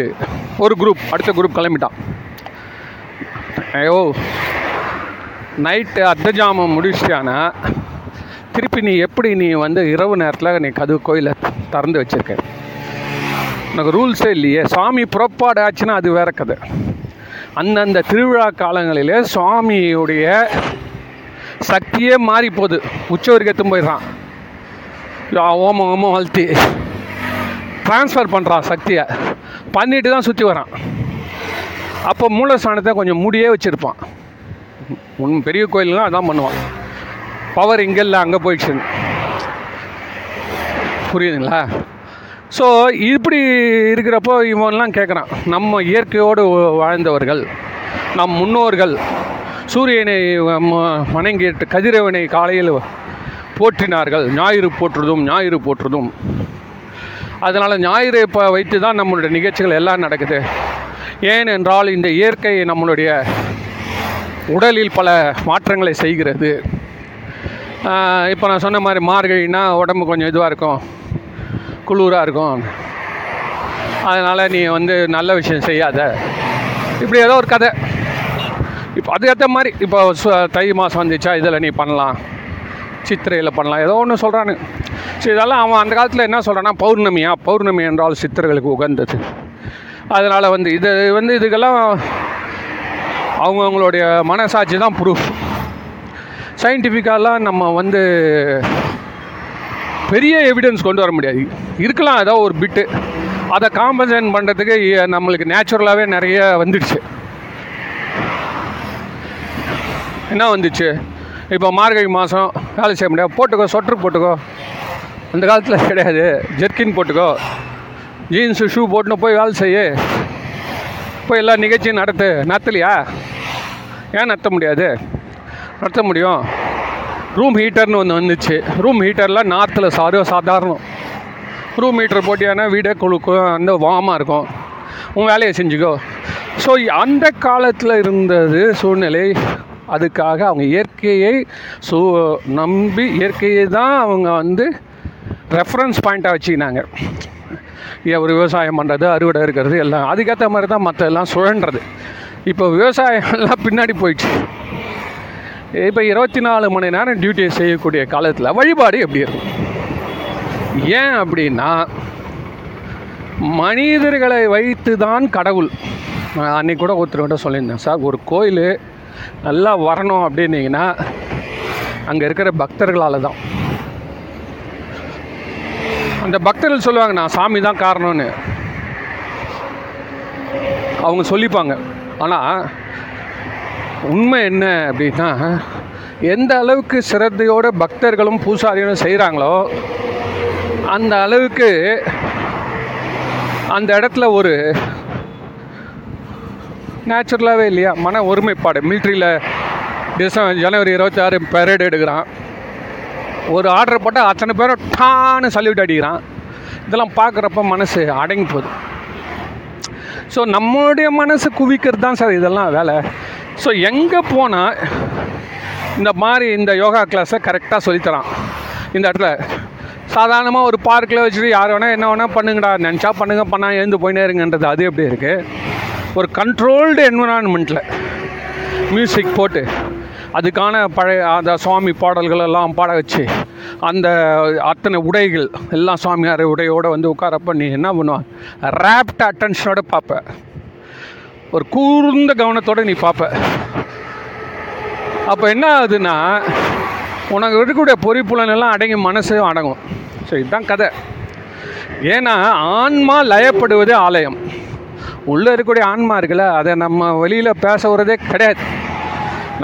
[SPEAKER 1] ஒரு குரூப் அடுத்த குரூப் கிளம்பிட்டான். ஐயோ நைட்டு அர்த்தஜாமம் முடிச்சிட்டானா? திருப்பி நீ எப்படி நீ வந்து இரவு நேரத்தில் நீ கதவு கோயிலை திறந்து வச்சுருக்க? உனக்கு ரூல்ஸே இல்லையே. சாமி புறப்பாடு ஆச்சுன்னா அது வேற கதை. அந்தந்த திருவிழா காலங்களிலே சுவாமியுடைய சக்தியே மாறி போகுது. உச்ச எத்தும் போயிடுறான். யா, ஓமம் ஓமம் வளர்த்தி ட்ரான்ஸ்ஃபர் பண்ணுறான் சக்தியை. பண்ணிட்டு தான் சுற்றி வரான். அப்போ மூலஸ்தானத்தை கொஞ்சம் மூடியே வச்சுருப்பான். உன் பெரிய கோயிலுங்க அதான் பண்ணுவான். பவர் இங்கே இல்லை அங்கே போயிடுச்சு. புரியுதுங்களா? ஸோ இப்படி இருக்கிறப்போ இவன்லாம் கேட்குறான் நம்ம இயற்கையோடு வாழ்ந்தவர்கள் நம் முன்னோர்கள் சூரியனை வணங்கிட்டு கதிரவனை காலையில் போற்றினார்கள். ஞாயிறு போற்றுதும் ஞாயிறு போற்றுதும். அதனால் ஞாயிறு இப்போ வைத்து தான் நம்மளுடைய நிகழ்ச்சிகள் எல்லாம் நடக்குது. ஏனென்றால் இந்த இயற்கை நம்மளுடைய உடலில் பல மாற்றங்களை செய்கிறது. இப்போ நான் சொன்ன மாதிரி மார்கழினா உடம்பு கொஞ்சம் இதுவாக இருக்கும். குளிராக இருக்கும். அதனால் நீ வந்து நல்ல விஷயம் செய்யாத. இப்படி ஏதோ ஒரு கதை. இப்போ அதுக்கேற்ற மாதிரி இப்போ சு- தை மாதம் வந்துச்சா இதில் நீ பண்ணலாம். சித்திரையில் பண்ணலாம். ஏதோ ஒன்று சொல்கிறானு சரி இதெல்லாம் அவன் அந்த காலத்தில் என்ன சொல்கிறான்னா பௌர்ணமியா? பௌர்ணமி என்றால் சித்திரர்களுக்கு உகந்தது. அதனால் வந்து இது வந்து இதுக்கெல்லாம் அவங்கவுங்களுடைய மனசாட்சி தான் ப்ரூஃப் சயின்டிஃபிக்காலாம் நம்ம வந்து பெரிய எவிடன்ஸ் கொண்டு வர முடியாது. இருக்கலாம் ஏதோ ஒரு பிட்டு அதை காம்பன்சேட் பண்ணுறதுக்கு நம்மளுக்கு நேச்சுரலாகவே நிறைய வந்துடுச்சு. என்ன வந்துச்சு? இப்போ மார்கழி மாதம் வேலை செய்ய முடியாது போட்டுக்கோ சொட்ரு போட்டுக்கோ. அந்த காலத்தில் கிடையாது. ஜெர்கின் போட்டுக்கோ. ஜீன்ஸு ஷூ போட்டுன்னு போய் வேலை செய்ய. போய் எல்லா நிகழ்ச்சியும் நடத்து. நடத்தலையா ஏன் நடத்த முடியாது? நடத்த முடியும். ரூம் ஹீட்டர்னு ஒன்று வந்துச்சு. ரூம் ஹீட்டரில் நார்த்தில் சாரு சாதாரணம். ரூம் ஹீட்டர் போட்டியானா வீடே குளுக்கும் அந்த வாமாக இருக்கும். உன் வேலையை செஞ்சுக்கோ. ஸோ அந்த காலத்தில் இருந்தது சூழ்நிலை அதுக்காக அவங்க இயற்கையை சூ நம்பி இயற்கையை தான் அவங்க வந்து ரெஃபரன்ஸ் பாயிண்ட்டாக வச்சுக்கினாங்க. ஒரு விவசாயம் பண்ணுறது அறுவடை இருக்கிறது எல்லாம். அதுக்கேற்ற மாதிரி தான் மற்ற எல்லாம் சுழன்றது. இப்போ விவசாயம் எல்லாம் பின்னாடி போயிடுச்சு. இப்போ இருபத்தி நாலு மணி நேரம் டியூட்டி செய்யக்கூடிய காலத்தில் வழிபாடு எப்படி இருக்கும்? ஏன் அப்படின்னா மனிதர்களை வைத்து தான் கடவுள். நான் அன்னைக்கு கூட ஒருத்தர்கிட்ட சொல்லியிருந்தேன் சார் ஒரு கோயில் நல்லா வரணும் அப்படின்னீங்கன்னா அங்கே இருக்கிற பக்தர்களால் தான் அந்த பக்தர்கள் சொல்லுவாங்க நான் சாமி தான் காரணம்னு. அவங்க சொல்லிப்பாங்க. ஆனால் உண்மை என்ன அப்படின்னா எந்த அளவுக்கு சிரத்தையோட பக்தர்களும் பூசாரிகளும் செய்கிறாங்களோ அந்த அளவுக்கு அந்த இடத்துல ஒரு நேச்சுரலாகவே இல்லையா மன ஒருமைப்பாடு. மிலிட்ரியில் டிசம்பர் ஜனவரி இருபத்தாறு பரேடு எடுக்கிறான். ஒரு ஆர்டர் போட்டால் அத்தனை பேரும் டான்னு சல்யூட் அடிக்கிறான். இதெல்லாம் பார்க்குறப்ப மனசு அடங்கி போகுது. ஸோ நம்மளுடைய மனசு குவிக்கிறது தான் சார் இதெல்லாம் வேலை. ஸோ எங்கே போனால் இந்த மாதிரி இந்த யோகா கிளாஸை கரெக்டாக சொல்லித்தரான். இந்த இடத்துல சாதாரணமாக ஒரு பார்க்கில் வச்சுட்டு யார் வேணால் என்ன வேணால் பண்ணுங்கடா. நினச்சா பண்ணுங்க பண்ணால் எழுந்து போயினே இருங்கன்றது அது எப்படி இருக்குது ஒரு கண்ட்ரோல்டு என்விரான்மெண்ட்டில் மியூசிக் போட்டு அதுக்கான பழைய அந்த சுவாமி பாடல்கள் எல்லாம் பாட வச்சு அந்த அத்தனை உடைகள் எல்லாம் சுவாமியார் உடையோடு வந்து உட்காரப்ப நீ என்ன பண்ணுவான்? ரேப்ட் அட்டென்ஷனோட பார்ப்பேன் ஒரு கூர்ந்த கவனத்தோடு நீ பார்ப்ப அப்போ என்ன ஆகுதுன்னா உனக்கு இருக்கக்கூடிய பொறிப்புலன் எல்லாம் அடங்கி மனசு அடங்கும். ஸோ இதுதான் கதை. ஏன்னா ஆன்மா லயப்படுவதே ஆலயம். உள்ளே இருக்கக்கூடிய ஆன்மா இருக்குல்ல அதை நம்ம வெளியில் பேச வரதே கிடையாது.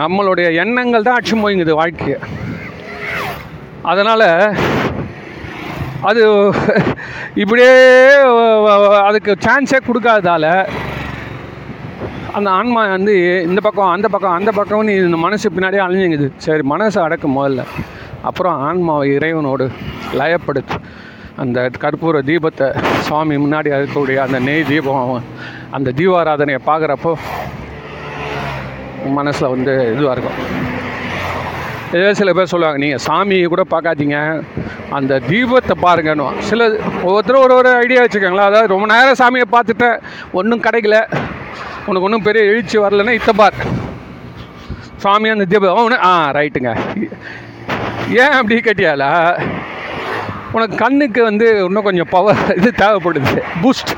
[SPEAKER 1] நம்மளுடைய எண்ணங்கள் தான் அடிச்சு போய்ங்குது வாழ்க்கையை. அதனால் அது இப்படியே அதுக்கு சான்ஸே கொடுக்காததால் அந்த ஆன்மா வந்து இந்த பக்கம் அந்த பக்கம் அந்த பக்கம்னு இந்த மனசு பின்னாடியே அழிஞ்சுங்குது. சரி மனசை அடக்கும் முதல்ல. அப்புறம் ஆன்மாவை இறைவனோடு லயப்படுத்து. அந்த கற்பூர தீபத்தை சுவாமி முன்னாடி இருக்கக்கூடிய அந்த நெய் தீபம் அந்த தீபாராதனையை பார்க்குறப்போ மனசில் வந்து இதுவாக இருக்கும். இதே சில பேர் சொல்லுவாங்க நீங்கள் சாமியை கூட பார்க்காதீங்க. அந்த தீபத்தை பாருங்கன்னு. சில ஒவ்வொருத்தரும் ஒரு ஒரு ஐடியா வச்சுக்கோங்களா அதாவது ரொம்ப நேரம் சாமியை பார்த்துட்டேன் ஒன்றும் கிடைக்கல. உனக்கு ஒன்றும் பெரிய எழுச்சி வரலன்னா இத்த பார். சாமி அந்த தீபம். ஆ ரைட்டுங்க ஏன் அப்படி கேட்டியால? உனக்கு கண்ணுக்கு வந்து இன்னும் கொஞ்சம் பவர் இது தேவைப்படுது. பூஸ்ட்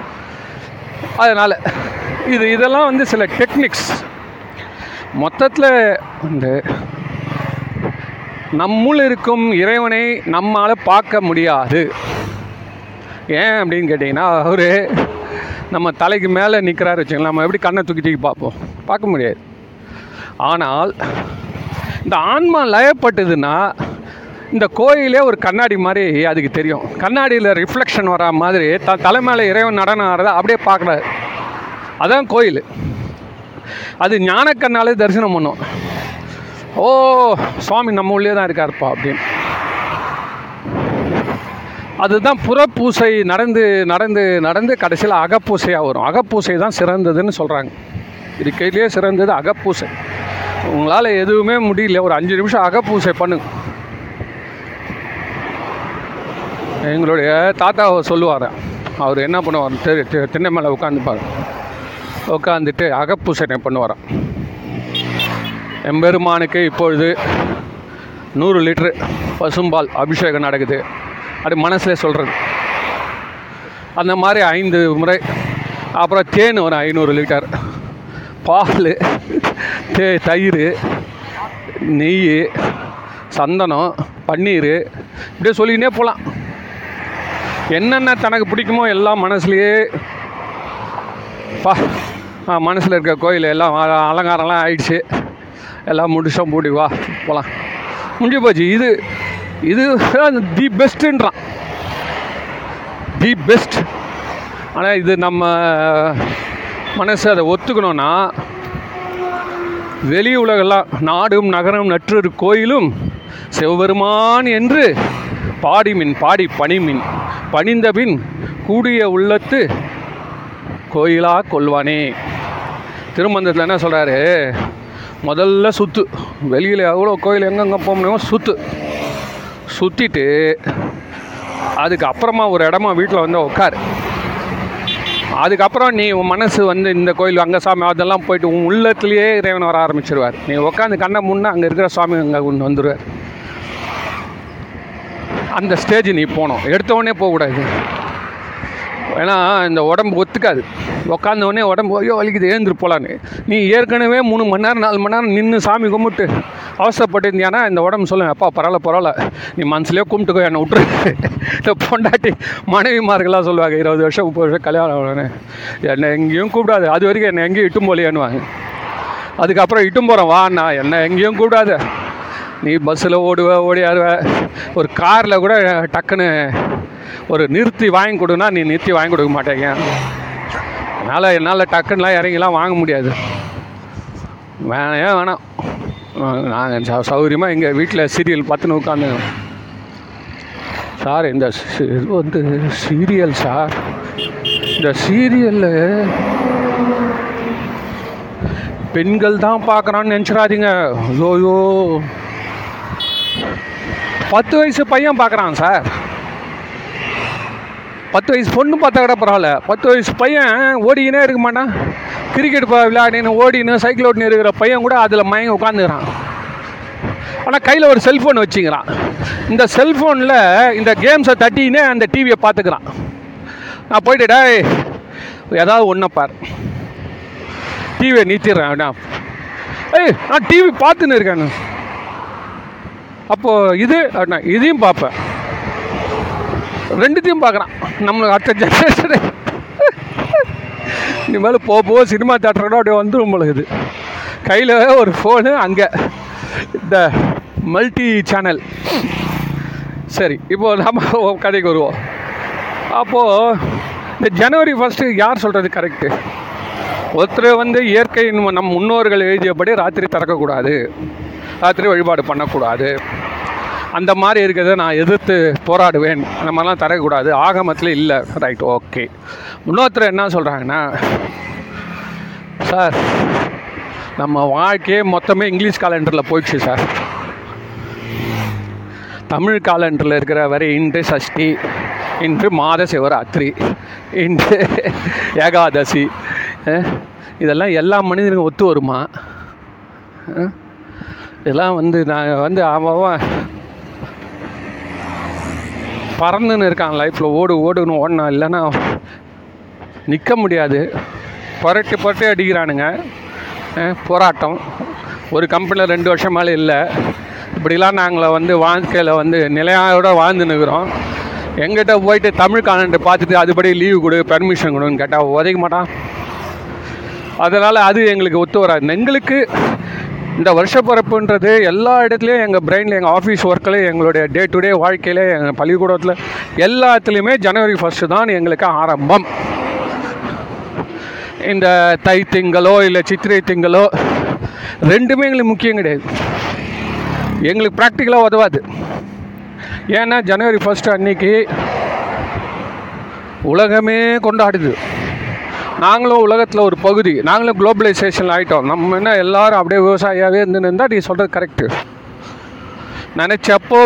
[SPEAKER 1] அதனால் இது இதெல்லாம் வந்து சில டெக்னிக்ஸ் மொத்தத்தில் வந்து நம்முள் இருக்கும் இறைவனை நம்மால் பார்க்க முடியாது. ஏன் அப்படின்னு கேட்டிங்கன்னா அவர் நம்ம தலைக்கு மேலே நிற்கிறாரு வச்சுக்கலாம் நம்ம எப்படி கண்ணை தூக்கி தூக்கி பார்ப்போம்? பார்க்க முடியாது. ஆனால் இந்த ஆன்மா லயப்பட்டதுன்னா இந்த கோயிலே ஒரு கண்ணாடி மாதிரி அதுக்கு தெரியும். கண்ணாடியில் ரிஃப்ளெக்ஷன் வரா மாதிரி த தலை மேலே இறைவன் நடனம் ஆடுறத அப்படியே பார்க்கக்கூடாது அதான் கோயில். அது ஞானக்கண்ணாலே தரிசனம் பண்ணும். ஓ சுவாமி நம்ம உள்ளே தான் இருக்காருப்பா அப்படின்னு. அதுதான் புறப்பூசை நடந்து நடந்து நடந்து கடைசியில் அகப்பூசையாக வரும். அகப்பூசை தான் சிறந்ததுன்னு சொல்கிறாங்க இருக்கையிலேயே சிறந்தது அகப்பூசை. உங்களால் எதுவுமே முடியல. ஒரு அஞ்சு நிமிஷம் அகப்பூசை பண்ணுங்க. எங்களுடைய தாத்தாவை சொல்லுவார். அவர் என்ன பண்ணுவார்? தெ- தெ- திண்ணை மேலே உட்காந்துப்பார் உட்காந்துட்டு அகப்பூசனை பண்ணுவாராம் எம்பெருமானுக்கு இப்பொழுது நூறு லிட்டரு பசும்பால் அபிஷேகம் நடக்குது. அப்படி மனசில் சொல்கிறது அந்த மாதிரி ஐந்து முறை அப்புறம் தேன் ஒரு ஐநூறு லிட்டர். பால் தே தயிர் நெய் சந்தனம் பன்னீர் இப்படியே சொல்லிக்கினே போகலாம் என்னென்ன தனக்கு பிடிக்குமோ எல்லாம் மனசுலையே பா மனசில் இருக்க கோயில் எல்லாம் அ- அலங்காரம்லாம் ஆயிடுச்சு. எல்லாம் முடிச்சோம் பூட்டி வா போகலாம் முடிஞ்சு போச்சு. இது இது தி பெஸ்ட்டுன்றான் தி பெஸ்ட் ஆனால் இது நம்ம மனசு அதை ஒத்துக்கணும்னா வெளி உலகெல்லாம் நாடும் நகரம் நற்றொரு கோயிலும் சிவபெருமான் என்று பாடிமின் பாடி பணிமின் பணிந்தபின் கூடிய உள்ளத்து கோயிலா கொள்வானே. திருமந்தத்தில் என்ன சொல்கிறாரு முதல்ல சுற்று வெளியில் எவ்வளோ கோயில் எங்கெங்கே போக முடியுமோ சுற்று சுற்றிட்டு அதுக்கு அப்புறமா ஒரு இடமா வீட்டில் வந்து உட்காரு அதுக்கப்புறம் நீ உன் மனசு வந்து இந்த கோயில் அங்கே சாமி அதெல்லாம் போயிட்டு உன் உள்ளத்துலேயே இறைவன் வர ஆரம்பிச்சிருவார். நீ உட்காந்து கண்ணை முன்னே அங்கே இருக்கிற சுவாமி அங்கே கொண்டு வந்துடுவார் அந்த ஸ்டேஜ் நீ போகணும். எடுத்தவொடனே போகக்கூடாது. ஏன்னா இந்த உடம்பு ஒத்துக்காது. உட்காந்த உடனே உடம்பு ஐயோ வலிக்குது ஏந்திரு போகலான்னு நீ ஏற்கனவே மூணு மணி நேரம் நாலு மணி நேரம் நின்று சாமி கும்பிட்டு அவசரப்பட்டிருந்தியானா இந்த உடம்பு சொல்லுவேன் அப்பா பரவாயில்ல பரவாயில்ல. நீ மனசுலேயே கும்பிட்டுக்கோ என்னை விட்டுரு. இந்த பொண்டாட்டி மனைவிமார்கள்லாம் சொல்லுவாங்க இருபது வருஷம் முப்பது வருஷம் கல்யாணம் ஆகணும்னு. என்னை எங்கேயும் கூப்பிடாது. அது வரைக்கும் என்னை எங்கேயும் இட்டும் போலையானுவாங்க அதுக்கப்புறம் இட்டும் போகிறேன் நான் என்னை எங்கேயும் கூப்பிடாத. நீ பஸ்ஸில் ஓடுவ ஓடியாடுவ ஒரு காரில் கூட டக்குன்னு ஒரு நிறுத்தி வாங்கி கொடுன்னா நீ நிறுத்தி வாங்கி கொடுக்க மாட்டேங்க. அதனால் என்னால் டக்குன்னுலாம் இறங்கிலாம் வாங்க முடியாது. வேணே வேணாம் நாங்கள் சௌகரியமாக எங்கள் வீட்டில் சீரியல் பார்த்துன்னு உட்காந்து சார் இந்த இது வந்து சீரியல் சார். இந்த சீரியலில் பெண்கள் தான் பார்க்குறான்னு நினச்சிடாதீங்க. ஐயோயோ பத்து வயசு பையன் பார்க்குறான் சார். பத்து வயசு பொண்ணு பார்த்தா கூட பரவாயில்ல. பத்து வயசு பையன் ஓடிக்கினே இருக்க மாட்டான் கிரிக்கெட் விளையாடினு ஓடின்னு சைக்கிள் ஓட்டினு இருக்கிற பையன் கூட அதில் மயங்க உட்காந்துக்கிறான் ஆனால் கையில் ஒரு செல்ஃபோன் வச்சுக்கிறான். இந்த செல்ஃபோனில் இந்த கேம்ஸை தட்டினே அந்த டிவியை பார்த்துக்கிறான். நான் போயிட்டு டேய் ஏதாவது ஒன்றை பார். டிவியை நீத்திடுறேன் அப்படின்னா. ஏய் நான் டிவி பார்த்துன்னு இருக்கேன் அப்போது இது அப்படின்னா இதையும் பார்ப்பேன். ரெண்டுத்தையும் பார்க்குறான். நம்மளுக்கு அடுத்த ஜென்ரேஷனு இனிமேல் போக போக சினிமா தேட்டரோட அப்படியே வந்துடும் போல இது கையில் ஒரு ஃபோனு அங்கே. இந்த மல்டி சேனல் சரி இப்போது நம்ம கதைக்கு வருவோம். அப்போது இந்த ஜனவரி ஃபஸ்ட்டு யார் சொல்கிறது கரெக்டு ஒருத்தர் வந்து இயற்கை நம் முன்னோர்கள் எழுதியபடி ராத்திரி திறக்கக்கூடாது. ராத்திரி வழிபாடு பண்ணக்கூடாது. அந்த மாதிரி இருக்கிறத நான் எதிர்த்து போராடுவேன். அந்த மாதிரிலாம் தரக்கூடாது. ஆகமத்தில் இல்லை. ரைட் ஓகே இன்னொருத்தர் என்ன சொல்கிறாங்கன்னா சார் நம்ம வாழ்க்கையே மொத்தமே இங்கிலீஷ் காலண்டரில் போயிடுச்சு சார். தமிழ் காலண்டரில் இருக்கிற வரை இன்று சஷ்டி இன்று மாத சிவராத்திரி இன்று ஏகாதசி இதெல்லாம் எல்லா மனிதனுக்கும் ஒத்து வருமா? இதெல்லாம் வந்து நான் வந்து அவன் பறந்துன்னு இருக்கான் லைஃப்பில் ஓடு ஓடுன்னு ஓடினா இல்லைன்னா நிற்க முடியாது. புரட்டி புரட்டி அடிக்கிறானுங்க. போராட்டம். ஒரு கம்பெனியில் ரெண்டு வருஷம் மேலே இல்லை. இப்படிலாம் நாங்கள் வந்து வாழ்க்கையில் வந்து நிலையோட வாழ்ந்து நிற்கிறோம் எங்கிட்ட போயிட்டு தமிழ் காலண்டர் பார்த்துட்டு அதுபடி லீவு கொடு பெர்மிஷன் கொடுன்னு கேட்டால் உதைக்க மாட்டான். அதனால் அது எங்களுக்கு ஒத்து வராது. எங்களுக்கு இந்த வருஷப்பிறப்புன்றது எல்லா இடத்துலையும் எங்கள் பிரெயினில் எங்கள் ஆஃபீஸ் ஒர்க்கில் எங்களுடைய டே டு டே வாழ்க்கையில் எங்கள் பள்ளிக்கூடத்தில் எல்லாத்துலேயுமே ஜனவரி ஃபஸ்ட்டு தான் எங்களுக்கு ஆரம்பம். இந்த தை திங்களோ இல்லை சித்திரை திங்களோ ரெண்டுமே எங்களுக்கு முக்கியம் கிடையாது. எங்களுக்கு ப்ராக்டிக்கலாக உதவாது. ஏன்னா ஜனவரி ஃபஸ்ட்டு அன்னைக்கு உலகமே கொண்டாடுது. நாங்களும் உலகத்தில் ஒரு பகுதி. நாங்களும் குளோபலைசேஷன் ஆகிட்டோம் நம்ம என்ன எல்லாரும் அப்படியே விவசாயியாகவே இருந்து இருந்தால் நீ சொல்கிறது கரெக்டு நினச்சப்போ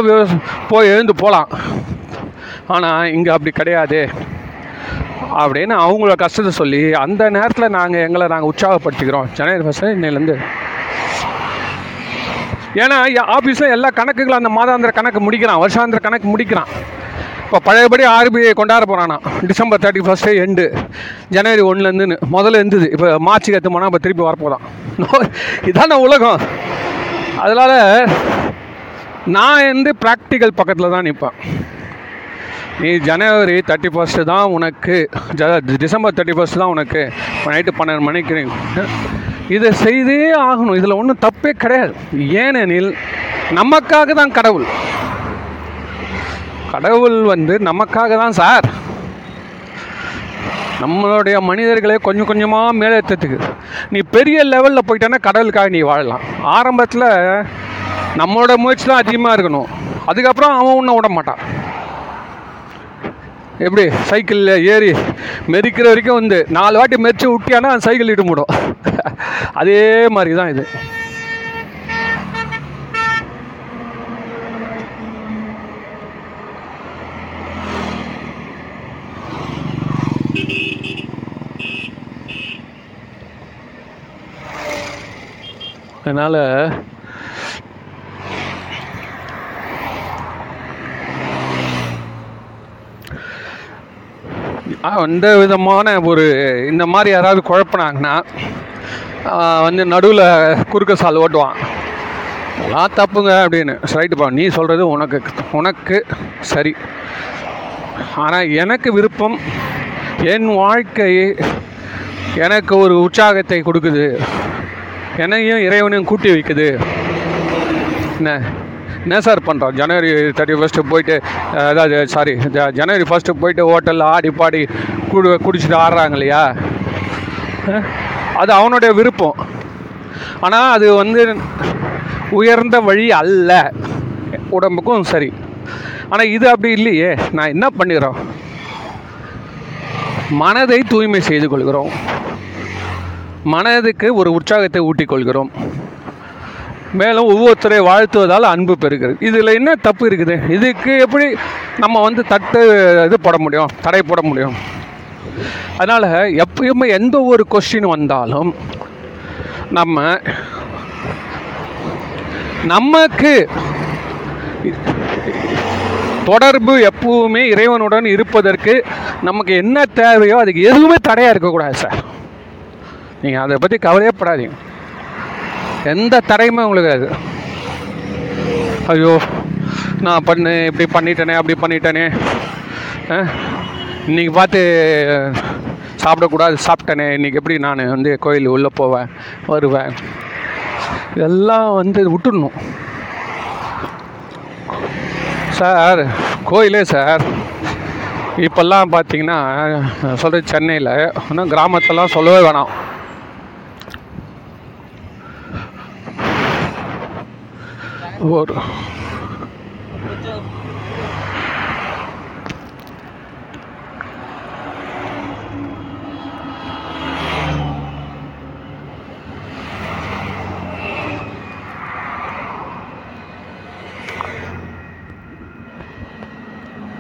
[SPEAKER 1] போய் எழுந்து போகலாம் ஆனால் இங்கே அப்படி கிடையாது. அப்படின்னு அவங்கள கஷ்டத்தை சொல்லி அந்த நேரத்தில் நாங்கள் எங்களை நாங்கள் உற்சாகப்படுத்திக்கிறோம். ஜனவரி ஃபஸ்ட்டு இன்னிலேருந்து ஏன்னா ஆஃபீஸில் எல்லா கணக்குகளும் அந்த மாதாந்திர கணக்கு முடிக்கிறான் வருஷாந்திர கணக்கு முடிக்கிறான். இப்போ பழையபடி ஆர்பிஐ கொண்டாட போகிறானா டிசம்பர் தேர்ட்டி ஃபஸ்ட்டு எண்டு ஜனவரி ஒன்றுலேருந்துன்னு முதல்ல இருந்தது. இப்போ மார்ச்சுக்கு எத்து போனால் இப்போ திருப்பி வரப்போதான். இதான உலகம். அதனால் நான் வந்து ப்ராக்டிக்கல் பக்கத்தில் தான் நிற்பேன் நீ ஜனவரி தேர்ட்டி ஃபஸ்ட்டு தான் உனக்கு ஜ டிசம்பர் தேர்ட்டி ஃபஸ்ட்டு தான் உனக்கு நைட்டு பன்னெண்டு மணிக்கு. இதை செய்தே ஆகணும். இதில் ஒன்றும் தப்பே கிடையாது. ஏனெனில் நமக்காக தான் கடவுள். கடவுள் வந்து நமக்காக தான் சார். நம்மளுடைய மனிதர்களை கொஞ்சம் கொஞ்சமாக மேலேற்றத்துக்கு நீ பெரிய லெவலில் போயிட்டேன்னா கடவுளுக்காக நீ வாழலாம். ஆரம்பத்தில் நம்மளோட முயற்சி தான் அதிகமாக இருக்கணும். அதுக்கப்புறம் அவன் ஒன்றும் விட மாட்டான். எப்படி? சைக்கிளில் ஏறி மெதிக்கிற வரைக்கும் வந்து நாலு வாட்டி மெரிச்சு விட்டியானா சைக்கிள் இட்டு மூடும் அதே மாதிரி தான் இது. அதனால் அந்த விதமான ஒரு இந்த மாதிரி யாராவது குழப்பினாங்கன்னா வந்து நடுவில் குறுக்க சால் ஓட்டுவான். எல்லாம் தப்புங்க அப்படின்னு ஸ்ரைட்டுப்பா நீ சொல்கிறது உனக்கு உனக்கு சரி. ஆனால் எனக்கு விருப்பம் என் வாழ்க்கை எனக்கு ஒரு உற்சாகத்தை கொடுக்குது. என்னையும் இறைவனையும் கூட்டி வைக்குது. என்ன? என்ன சார் பண்ணுறோம் ஜனவரி தேர்ட்டி ஃபஸ்ட்டு போயிட்டு அதாவது சாரி ஜனவரி ஃபஸ்ட்டு போயிட்டு ஹோட்டலில் ஆடி பாடி குடி குடிச்சிட்டு ஆடுறாங்க இல்லையா? அது அவனுடைய விருப்பம். ஆனால் அது வந்து உயர்ந்த வழி அல்ல. உடம்புக்கும் சரி. ஆனால் இது அப்படி இல்லையே. நான் என்ன பண்ணிடுறோம்? மனதை தூய்மை செய்து கொள்கிறோம். மனதுக்கு ஒரு உற்சாகத்தை ஊட்டிக்கொள்கிறோம். மேலும் ஒவ்வொருத்தரை வாழ்த்துவதால் அன்பு பெறுகிறது. இதில் என்ன தப்பு இருக்குது? இதுக்கு எப்படி நம்ம வந்து தட்டு இது போட முடியும்? தடை போட முடியும்? அதனால் எப்பயுமே எந்த ஒரு கொஸ்டின் வந்தாலும் நம்ம நமக்கு தொடர்பு எப்பவுமே இறைவனுடன் இருப்பதற்கு நமக்கு என்ன தேவையோ அதுக்கு எதுவுமே தடையாக இருக்கக்கூடாது சார். நீங்கள் அதை பற்றி கவலையப்படாதீங்க எந்த தடையுமே உங்களுக்கு அது. ஐயோ நான் பண்ணு இப்படி பண்ணிட்டேனே அப்படி பண்ணிட்டேனே. ஆ? இன்னைக்கு பார்த்து சாப்பிடக்கூடாது சாப்பிட்டேனே. இன்னைக்கு எப்படி நான் வந்து கோயில் உள்ளே போவேன் வருவேன். இதெல்லாம் வந்து விட்டுடணும். சார் கோயிலே சார். இப்போல்லாம் பார்த்தீங்கன்னா சொல்கிறது சென்னையில். இன்னும் கிராமத்தெல்லாம் சொல்லவே வேணாம். ஒரு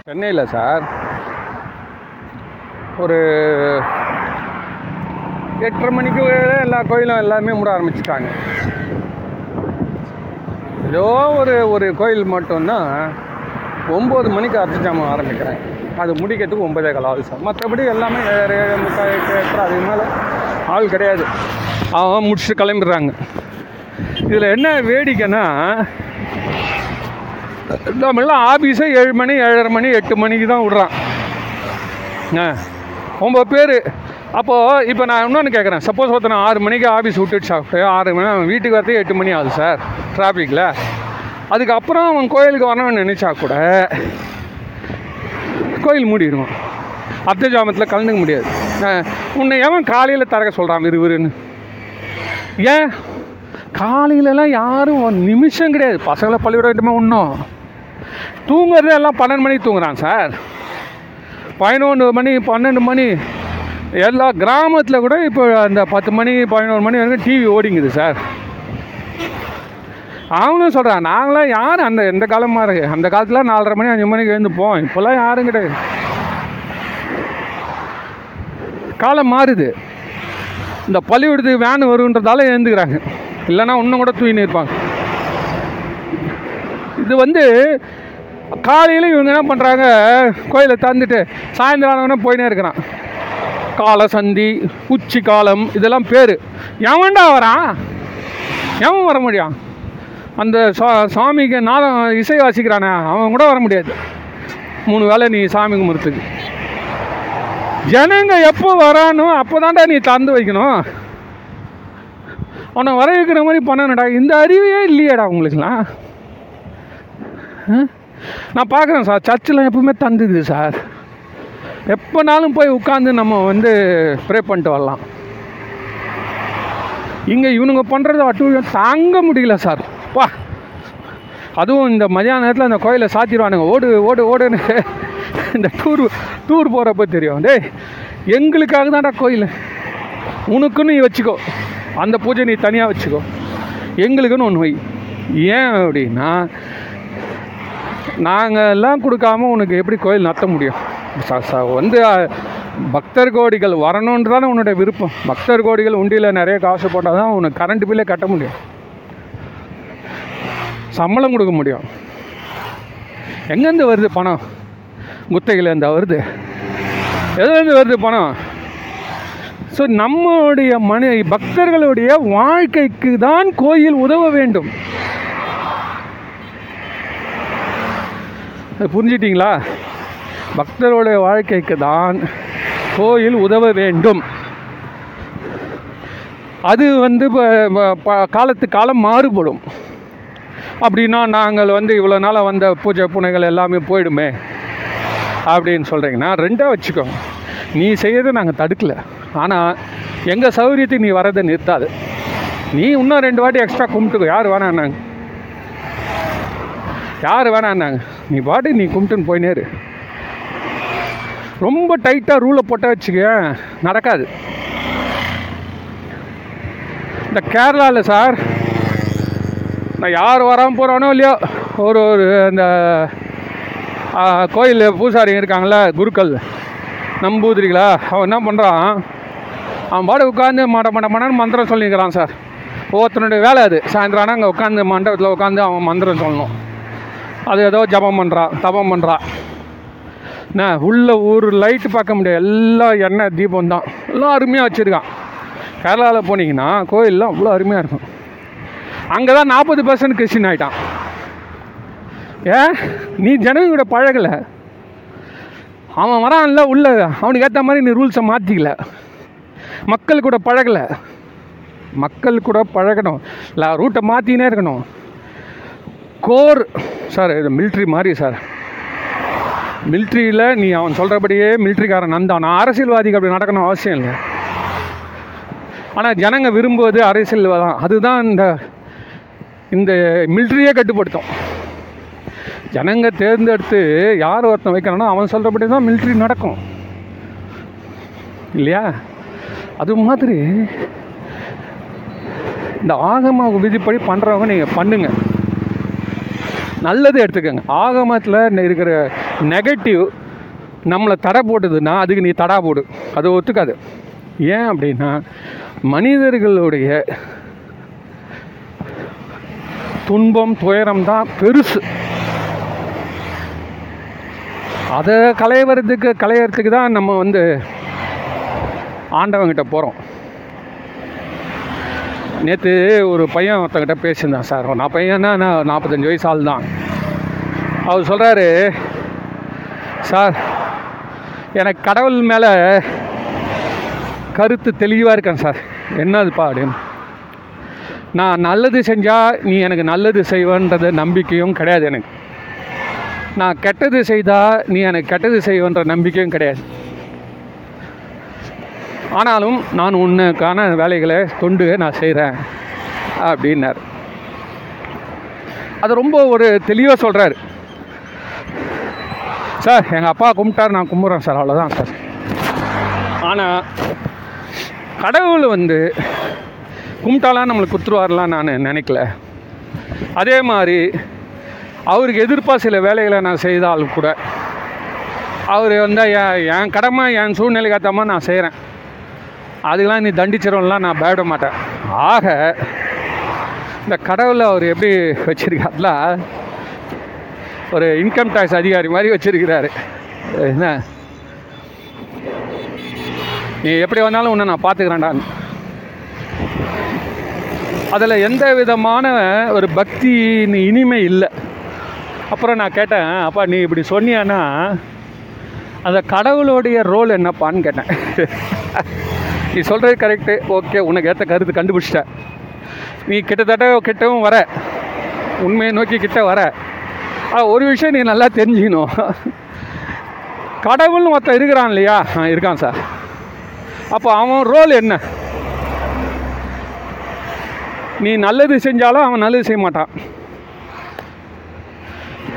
[SPEAKER 1] சென்னையில் சார் ஒரு எட்டரை மணிக்கு எல்லா கோயிலும் எல்லாமே மூட ஆரம்பிச்சிட்டாங்க. ஏதோ ஒரு ஒரு கோயில் மட்டும்தான் ஒம்பது மணிக்கு அர்த்தஜாமம் ஆரம்பிக்கிறேன். அது முடிக்கிறதுக்கு ஒம்பதே கால் ஆள் சார். மற்றபடி எல்லாமே ஏழு ஏழு முக்கால் எட்டு அதுக்கு மேலே ஆள் கிடையாது. அவன் முடிச்சுட்டு கிளம்பிடுறாங்க. இதில் என்ன வேடிக்கைன்னா நம்மளாம் ஆஃபீஸே ஏழு மணி ஏழரை மணி எட்டு மணிக்கு தான் விட்றான். ஆ ஒம்பது பேர். அப்போது இப்போ நான் இன்னொன்று கேட்குறேன் சப்போஸ் ஒருத்தன் ஆறு மணிக்கு ஆஃபீஸ் விட்டுட்டு சாப்பிட்டு ஆறு மணி அவன் வீட்டுக்கு வரதே எட்டு மணி ஆகுது சார் டிராஃபிக்கில் அதுக்கப்புறம் அவன் கோயிலுக்கு வரணும்னு நினச்சா கூட கோயில் மூடிடுவான். அப்த ஜாமத்தில் கலந்துக்க முடியாது. உன்னை எவன் காலையில் திறக்க சொல்கிறான் விறுவிறுன்னு ஏன்? காலையிலலாம் யாரும் நிமிஷம் கிடையாது. பசங்களை பள்ளிக்கூட விட்டுமே ஒன்றும் தூங்குறது எல்லாம் பன்னெண்டு மணிக்கு தூங்குறான் சார் பதினொன்று மணி பன்னெண்டு மணி. எல்லா கிராமத்தில் கூட இப்போ அந்த பத்து மணி பதினோரு மணி வரைக்கும் டிவி ஓடிங்குது சார் அவனும் சொல்கிறான் நாங்களாம் யார்? அந்த எந்த காலமாக இருக்கு? அந்த காலத்தில் நாலரை மணி அஞ்சு மணிக்கு எழுந்துப்போம் இப்போல்லாம் யாரும் கிடையாது. காலம் மாறுது. இந்த பள்ளிக்கூடத்துக்கு வேன் வருன்றதால எழுந்துக்கிறாங்க. இல்லைன்னா இன்னும் கூட தூங்கின்னு இருப்பாங்க இது வந்து காலையில் இவங்க என்ன பண்ணுறாங்க கோயிலை தந்துட்டு சாயந்தரம் ஆனவொடனே போயினே இருக்கிறான். கால சந்தி உச்சி காலம் இதெல்லாம் பேர் எவன்டா வரான் எவன் வர முடியும்? அந்த சா சாமிக்கு நாதம் இசை வாசிக்கிறானே அவன் கூட வர முடியாது. மூணு வேளை நீ சாமி கும்பிட்றதுக்கு. ஜனங்க எப்போ வரானோ அப்போ தான்டா நீ தந்து வைக்கணும். அவனை வர வைக்கிற மாதிரி பண்ணணுடா இந்த அறிவே இல்லையேடா உங்களுக்குலாம் நான் பார்க்குறேன் சார். சர்ச்சில் எப்பவுமே தந்துது சார். எப்போனாலும் போய் உட்காந்து நம்ம வந்து ப்ரே பண்ணிட்டு வரலாம். இங்கே இவனுங்க பண்ணுறது அட்டூழியம் தாங்க முடியல சார். பா. அதுவும் இந்த மதியான நேரத்தில் அந்த கோயிலை சாத்திடுவானுங்க. ஓடு ஓடு ஓடுன்னு இந்த டூர் டூர் போகிறப்ப தெரியும். டேய் எங்களுக்காக தான்டா கோயில். உனக்குன்னு நீ வச்சுக்கோ. அந்த பூஜை நீ தனியாக வச்சுக்கோ. எங்களுக்குன்னு ஒன்று வை. ஏன் அப்படின்னா நாங்கள் எல்லாம் கொடுக்காம உனக்கு எப்படி கோயில் நடத்த முடியும்? வந்து பக்தர் கோடிகள் வரணுன்றது தானே உன்னுடைய விருப்பம். பக்தர் கோடிகள் உண்டியில் நிறைய காசு போட்டால் தான் உனக்கு கரண்ட் பில்லே கட்ட முடியும். சம்பளம் கொடுக்க முடியும். எங்கேருந்து வருது பணம்? குத்தகையிலேருந்து வருது. எதுலேருந்து வருது பணம்? ஸோ நம்மளுடைய மனி பக்தர்களுடைய வாழ்க்கைக்கு தான் கோயில் உதவ வேண்டும். அது புரிஞ்சிட்டிங்களா? பக்தருடைய வாழ்க்கைக்கு தான் கோயில் உதவ வேண்டும். அது வந்து காலத்து காலம் மாறுபடும். அப்படின்னா நாங்கள் வந்து இவ்வளோ நாளாக வந்த பூஜை புனைகள் எல்லாமே போயிடுமே அப்படின்னு சொல்கிறீங்கன்னா ரெண்டாக வச்சுக்கோங்க நீ செய்யறதை நாங்கள் தடுக்கலை. ஆனால் எங்கள் சௌகரியத்துக்கு நீ வரதை நிறுத்தாது. நீ இன்னும் ரெண்டு வாட்டி எக்ஸ்ட்ரா கும்பிட்டுக்கோ. யார் வேணான்னாங்க. யார் வேணான்னாங்க. நீ பாட்டு நீ கும்பிட்டுன்னு போயினேரு ரொம்ப டைட்டாக ரூலை போட்ட வச்சுக்க நடக்காது. இந்த கேரளாவில் சார் நான் யார் வராமல் போகிறானோ இல்லையோ ஒரு ஒரு அந்த கோயில் பூசாரிங்க இருக்காங்களே குருக்கள் நம்பூதிரிகளா அவன் என்ன பண்ணுறான் அவன் பாடு உட்காந்து மட மட மடன்னு மந்திரம் சொல்லிக்கிறான் சார். ஒவ்வொருத்தனுடைய வேலை அது. சாயந்தரம் ஆனால் அங்கே உட்காந்து மண்டபத்தில் உட்காந்து அவன் மந்திரம் சொல்லணும். அது ஏதோ ஜபம் பண்ணுறான் தபம் பண்ணுறான் என்ன உள்ள ஒரு லைட்டு பார்க்க முடியாது. எல்லாம் எண்ணெய் தீபம் தான். எல்லாம் அருமையாக வச்சுருக்கான். கேரளாவில் போனீங்கன்னா கோயிலெலாம் அவ்வளோ அருமையாக இருக்கும். அங்கே தான் நாற்பது பர்சன்ட் கிறிஸ்டின் ஆகிட்டான் ஏ நீ ஜனங்க கூட பழகலை. அவன் வரான்ல உள்ள. அவனுக்கு ஏற்ற மாதிரி நீ ரூல்ஸை மாற்றிக்கல மக்கள் கூட பழகலை. மக்கள் கூட பழகணும். இல்லை ரூட்டை மாற்றினே இருக்கணும். கோர் சார் இது மிலிட்ரி மாதிரி சார் மிலிட்ரியில் நீ அவன் சொல்கிறபடியே மிலிட்ரிக்காரன் நந்தான் நான் அரசியல்வாதிக்கு அப்படி நடக்கணும் அவசியம் இல்லை. ஆனால் ஜனங்க விரும்புவது அரசியல் தான் அதுதான் இந்த இந்த மிலிட்ரியே கட்டுப்படுத்தும். ஜனங்க தேர்ந்தெடுத்து யார் ஒருத்தன் வைக்கிறானோ அவன் சொல்கிறபடி தான் மிலிட்ரி நடக்கும். இல்லையா? அது மாதிரி இந்த ஆகம விதிப்படி பண்ணுறவங்க நீங்கள் பண்ணுங்கள் நல்லது எடுத்துக்கோங்க. ஆகமத்தில் இருக்கிற நெகட்டிவ் நம்மளை தடை போட்டுதுன்னா அதுக்கு நீ தடா போடு. அது ஒத்துக்காது. ஏன் அப்படின்னா மனிதர்களுடைய துன்பம் துயரம் தான் பெருசு. அதை களையறதுக்கு களையறதுக்கு தான் நம்ம வந்து ஆண்டவங்கிட்ட போகிறோம் நேற்று ஒரு பையன் ஒருத்தங்கிட்ட பேசியிருந்தான் சார். நான் பையன்னா நான் நாற்பத்தஞ்சு வயசு ஆள் தான் அவர் சொல்கிறாரு சார் எனக்கு கடவுள் மேலே கருத்து தெளிவாக இருக்கேன் சார். என்னதுப்பா அப்படின்னு. நான் நல்லது செஞ்சால் நீ எனக்கு நல்லது செய்வன்றது நம்பிக்கையும் கிடையாது எனக்கு. நான் கெட்டது செய்தால் நீ எனக்கு கெட்டது செய்வன்ற நம்பிக்கையும் கிடையாது. ஆனாலும் நான் உன்னுக்கான வேலைகளை தொண்டு நான் செய்கிறேன் அப்படின்னார். அது ரொம்ப ஒரு தெளிவாக சொல்கிறாரு சார் எங்கள் அப்பா கும்பிட்டார் நான் கும்பிட்றேன் சார் அவ்வளோதான் சார். ஆனால் கடவுள் வந்து கும்பிட்டாலாம் நம்மளுக்கு குத்துருவார்லாம் நான் நினைக்கல. அதே மாதிரி அவருக்கு எதிர்ப்பாக சில வேலைகளை நான் செய்தாலும் கூட அவர் வந்து என் என் கடமை என் சூழ்நிலைக்கு ஏற்ற நான் செய்கிறேன் அதுக்கெலாம் நீ தண்டிச்சிரும்லாம் நான் பயப்பட மாட்டேன். ஆக இந்த கடவுளை அவர் எப்படி வச்சிருக்காருல ஒரு இன்கம் டேக்ஸ் அதிகாரி மாதிரி வச்சிருக்கிறாரு. என்ன? நீ எப்படி வந்தாலும் உன்னை நான் பார்த்துக்கிறேன்டான்னு அதில் எந்த விதமான ஒரு பக்தி இனிமை இல்லை. அப்புறம் நான் கேட்டேன் அப்பா நீ இப்படி சொன்னியானா அந்த கடவுளுடைய ரோல் என்னப்பான்னு கேட்டேன். நீ சொல்கிறது கரெக்டு ஓகே உனக்கு ஏற்ற கருத்து கண்டுபிடிச்சிட்ட நீ கிட்டத்தட்ட கிட்டவும் வர. உண்மையை நோக்கி கிட்ட வர. ஒரு விஷயம் நீ நல்லா தெரிஞ்சுக்கணும். கடவுள்னு ஒருத்தன் இருக்கிறான் இல்லையா? இருக்கான் சார் அப்போ அவன் ரோல் என்ன? நீ நல்லது செஞ்சாலும் அவன் நல்லது செய்ய மாட்டான்.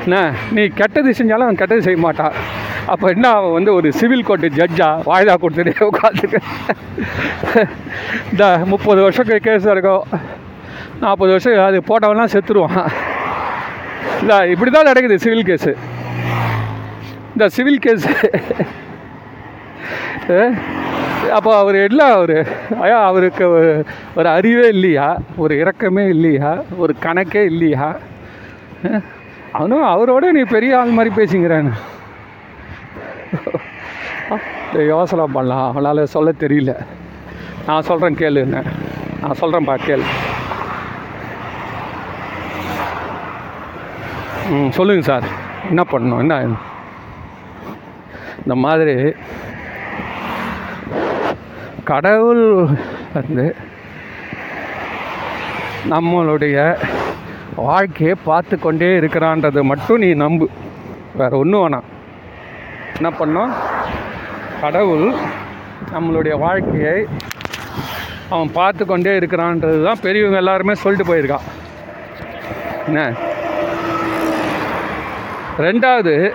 [SPEAKER 1] என்ன? நீ கெட்டது செஞ்சாலும் அவன் கெட்டது செய்ய மாட்டான். அப்போ என்ன அவன் வந்து ஒரு சிவில் கோர்ட்டு ஜட்ஜா வாய்தா கொடுத்துட்டு உட்காந்துட்டு இந்த முப்பது வருஷம் கேஸ் இருக்கும். நாற்பது வருஷம் அது போட்டவன்லாம் செத்துருவான். இல்லை இப்படி தான் நடக்குது சிவில் கேஸு இந்த சிவில் கேஸு அப்போ அவர் என்ன அவர்? ஐயா அவருக்கு ஒரு- ஒரு அறிவே இல்லையா? ஒரு இறக்கமே இல்லையா? ஒரு கணக்கே இல்லையா? அவனும் அவரோட நீ பெரிய ஆள் மாதிரி பேசிங்கிறான்னு யோசனை பண்ணலாம். அவனால் சொல்ல தெரியல. நான் சொல்கிறேன் கேளு என்ன. நான் சொல்கிறேன்ப்பா கேளு. ம் சொல்லுங்கள் சார். என்ன பண்ணணும்? என்ன? இந்த மாதிரி கடவுள் வந்து நம்மளுடைய வாழ்க்கையை பார்த்து கொண்டே இருக்கிறான்றதை மட்டும் நீ நம்பு. வேறு ஒன்றும் வேணாம். என்ன பண்ணோம்? கடவுள் நம்மளுடைய வாழ்க்கையை அவன் பார்த்து கொண்டே இருக்கிறான்றது தான் பெரியவங்க எல்லாருமே சொல்லிட்டு போயிருக்கான். என்ன? ரெண்டாவது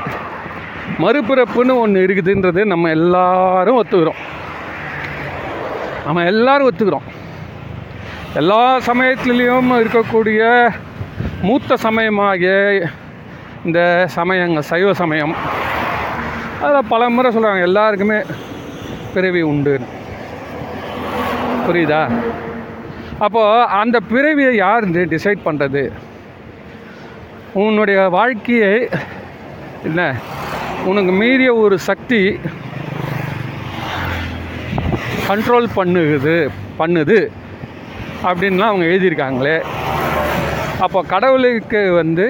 [SPEAKER 1] மறுபிறப்புன்னு ஒன்று இருக்குதுன்றது நம்ம எல்லாரும் ஒத்துக்கிறோம். நம்ம எல்லாரும் ஒத்துக்கிறோம். எல்லா சமயத்துலேயும் இருக்கக்கூடிய மூத்த சமயமாகிய இந்த சமயங்கள் சைவ சமயம் அதில் பல முறை சொல்கிறாங்க எல்லாருக்குமே பிறவி உண்டு. புரியுதா? அப்போது அந்த பிறவியை யார் டிசைட் பண்ணுறது உன்னுடைய வாழ்க்கையை என்ன? உனக்கு மீறிய ஒரு சக்தி கண்ட்ரோல் பண்ணுது பண்ணுது அப்படின்லாம் அவங்க எழுதியிருக்காங்களே. அப்போ கடவுளுக்கு வந்து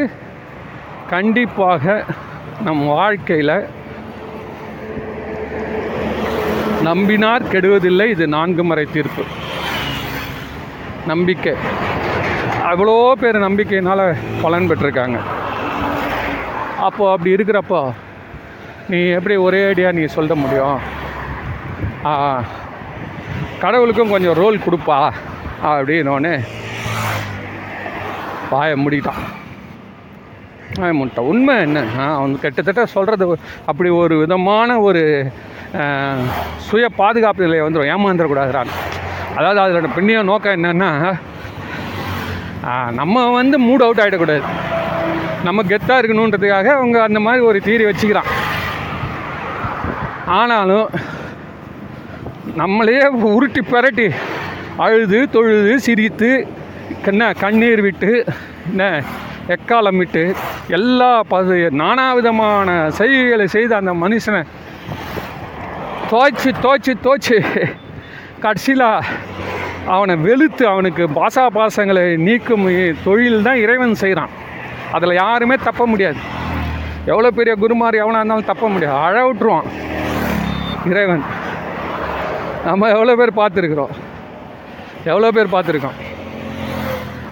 [SPEAKER 1] கண்டிப்பாக நம் வாழ்க்கையில் நம்பினார் கெடுவதில்லை இது நான்கு முறை தீர்ப்பு. நம்பிக்கை. அவ்வளோ பேர் நம்பிக்கையினால் பலன் பெற்றிருக்காங்க. அப்போது அப்படி இருக்கிறப்போ நீ எப்படி ஒரே அடியாக நீ சொல்ல முடியும்? ஆ, கடவுளுக்கும் கொஞ்சம் ரோல் கொடுப்பா அப்படின்னோடனே வாயை மூடிட்டான். வாயை மூடிட்டான். உண்மை என்னன்னா அவன் கிட்டத்தட்ட சொல்கிறது அப்படி ஒரு விதமான ஒரு சுய பாதுகாப்பு நிலையை வந்துடும் ஏமாந்துடக்கூடாதுறான் அதாவது அதோட பின்னிய நோக்கம் என்னென்னா நம்ம வந்து மூட் அவுட் ஆகிடக்கூடாது நம்ம கெத்தாக இருக்கணுன்றதுக்காக அவங்க அந்த மாதிரி ஒரு தீரி வச்சுக்கிறான். ஆனாலும் நம்மளையே உருட்டி பிரட்டி அழுது தொழுது சிரித்து என்ன கண்ணீர் விட்டு என்ன எக்காலம் விட்டு எல்லா பது நானா விதமான செய்கைகளை செய்த அந்த மனுஷனை தோய்ச்சி தோய்ச்சி தோய்ச்சி. கடைசியில் அவனை வெளுத்து அவனுக்கு பாசா பாசங்களை நீக்கும் தொழில் தான் இறைவன் செய்கிறான் அதில் யாருமே தப்ப முடியாது. எவ்வளோ பெரிய குருமார் எவனாக இருந்தாலும் தப்ப முடியாது. அழ விட்டுருவான் இறைவன். நம்ம எவ்வளோ பேர் பார்த்துருக்குறோம். எவ்வளோ பேர் பார்த்துருக்கோம்.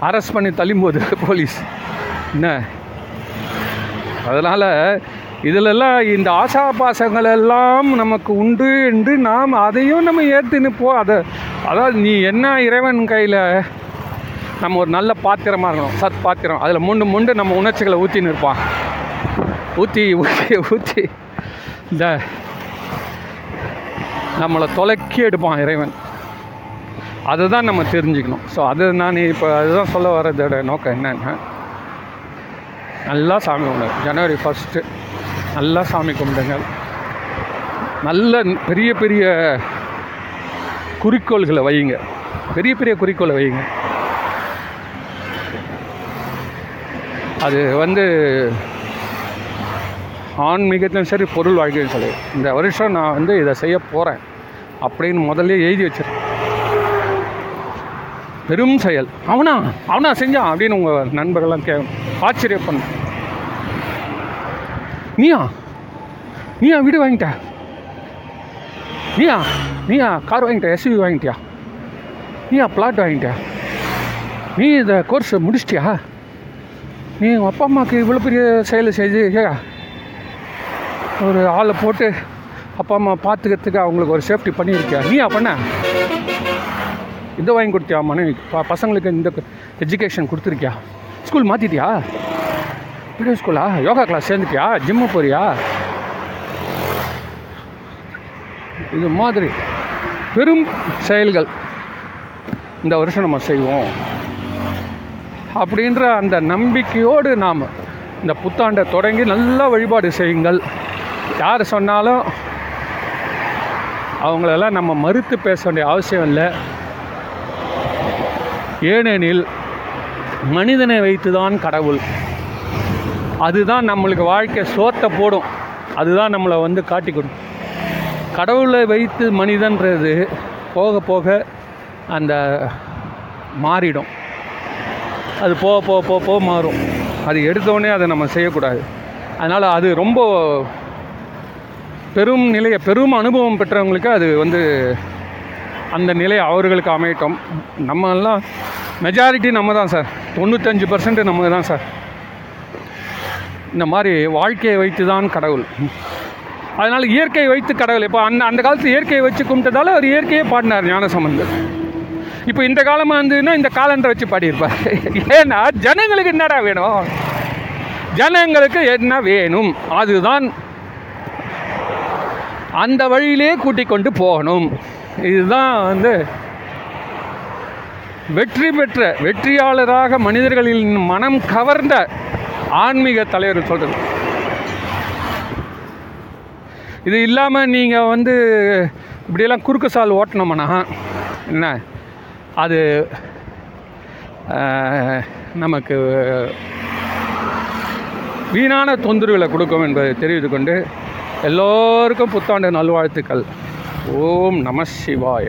[SPEAKER 1] அரெஸ்ட் பண்ணி தள்ளும்போது போலீஸ். என்ன? அதனால் இதிலெல்லாம் இந்த ஆசாபாசங்கள் எல்லாம் நமக்கு உண்டு என்று நாம் அதையும் நம்ம ஏற்று நிற்போம். அதை அதாவது நீ என்ன இறைவன் கையில் நம்ம ஒரு நல்ல பாத்திரமாக இருக்கணும் சத் பாத்திரம். அதில் முண்டு முண்டு நம்ம உணர்ச்சிகளை ஊற்றின்னு இருப்பான் ஊற்றி ஊற்றி ஊற்றி இந்த நம்மளை தொலைக்கி எடுப்பான் இறைவன். அதை தான் நம்ம தெரிஞ்சுக்கணும். ஸோ அது நான் இப்போ அதுதான் சொல்ல வர்றதோட நோக்கம் என்னென்னா நல்லா சாமி உணர் ஜனவரி ஃபஸ்ட்டு நல்லா சாமி கும்பிடுங்க. நல்ல பெரிய பெரிய குறிக்கோள்களை வையுங்க. பெரிய பெரிய குறிக்கோளை வையுங்க. அது வந்து ஆன்மீகத்திலும் சரி பொருள் வாழ்க்கையும் சரி இந்த வருஷம் நான் வந்து இதை செய்ய போகிறேன் அப்படின்னு முதல்ல எழுதி வச்சிருக்கேன் பெரும் செயல். அவனா? அவனா செஞ்சான் அப்படின்னு உங்கள் நண்பர்கள்லாம் கே ஆச்சரியப்பண்ண நீயா? நீயா வீடு வாங்கிட்ட? நீயா? நீயா கார் வாங்கிட்ட? எஸ்யூவி வாங்கிட்டியா? நீயா பிளாட் வாங்கிட்டியா நீ இந்த கோர்ஸ் முடிச்சிட்டியா? நீ உங்கள் அப்பா அம்மாவுக்கு இவ்வளோ பெரிய செயல் செய்து ஒரு ஆளை போட்டு அப்பா அம்மா பார்த்துக்கிறதுக்கு அவங்களுக்கு ஒரு சேஃப்டி பண்ணியிருக்கியா? நீயா பண்ண? இதை வாங்கி கொடுத்தியா மனைவி ப பசங்களுக்கு இந்த எஜுகேஷன் கொடுத்துருக்கியா? ஸ்கூல் மாற்றிட்டியா பிடி ஸ்கூலா யோகா கிளாஸ் சேர்ந்துட்டியா? ஜிம்மு போறியா? இது மாதிரி பெரும் செயல்கள் இந்த வருஷம் நம்ம செய்வோம். அப்படின்ற அந்த நம்பிக்கையோடு நாம் இந்த புத்தாண்டை தொடங்கி நல்லா வழிபாடு செய்யுங்கள். யார் சொன்னாலும் அவங்களெல்லாம் நம்ம மறுத்து பேச வேண்டிய அவசியம் இல்லை. ஏனெனில் மனிதனை வைத்துதான் கடவுள். அதுதான் நம்மளுக்கு வாழ்க்கை சோத்தை போடும். அதுதான் நம்மளை வந்து காட்டி கொடுக்கும் கடவுளை வைத்து மனிதன்றது போக போக அந்த மாறிடும். அது போக போக போக போக மாறும். அது எடுத்தோடனே அதை நம்ம செய்யக்கூடாது. அதனால் அது ரொம்ப பெரும் நிலையை பெரும் அனுபவம் பெற்றவங்களுக்கு அது வந்து அந்த நிலை அவர்களுக்கு அமையட்டும். நம்மெல்லாம் மெஜாரிட்டி நம்ம தான் சார். தொண்ணூத்தஞ்சு பர்சன்ட் நம்ம தான் சார். இந்த மாதிரி வாழ்க்கையை வைத்து தான் கடவுள். அதனால் இயற்கையை வைத்து கடவுள். இப்போ அந்த அந்த காலத்து இயற்கையை வச்சு கும்பிட்டதால அவர் இயற்கையே பாடினார் ஞானசம்பந்தர். இப்போ இந்த காலமாக இருந்ததுன்னா இந்த காலண்டரை வச்சு பாடியிருப்பார். ஏன்னா ஜனங்களுக்கு என்னடா வேணும்? ஜனங்களுக்கு என்ன வேணும்? அதுதான் அந்த வழியிலே கூட்டிக் கொண்டு போகணும். இதுதான் வந்து வெற்றி பெற்ற வெற்றியாளராக மனிதர்களின் மனம் கவர்ந்த ஆன்மீக தலைவர் சொல்கிறது இது இல்லாமல் நீங்கள் வந்து இப்படியெல்லாம் குறுக்கு சால் ஓட்டினோம்னா என்ன? அது நமக்கு வீணான தொந்தரவுகளை கொடுக்கும் என்பதை தெரிவித்து கொண்டு எல்லோருக்கும் புத்தாண்டு நல்வாழ்த்துக்கள். ஓம் நம சிவாய.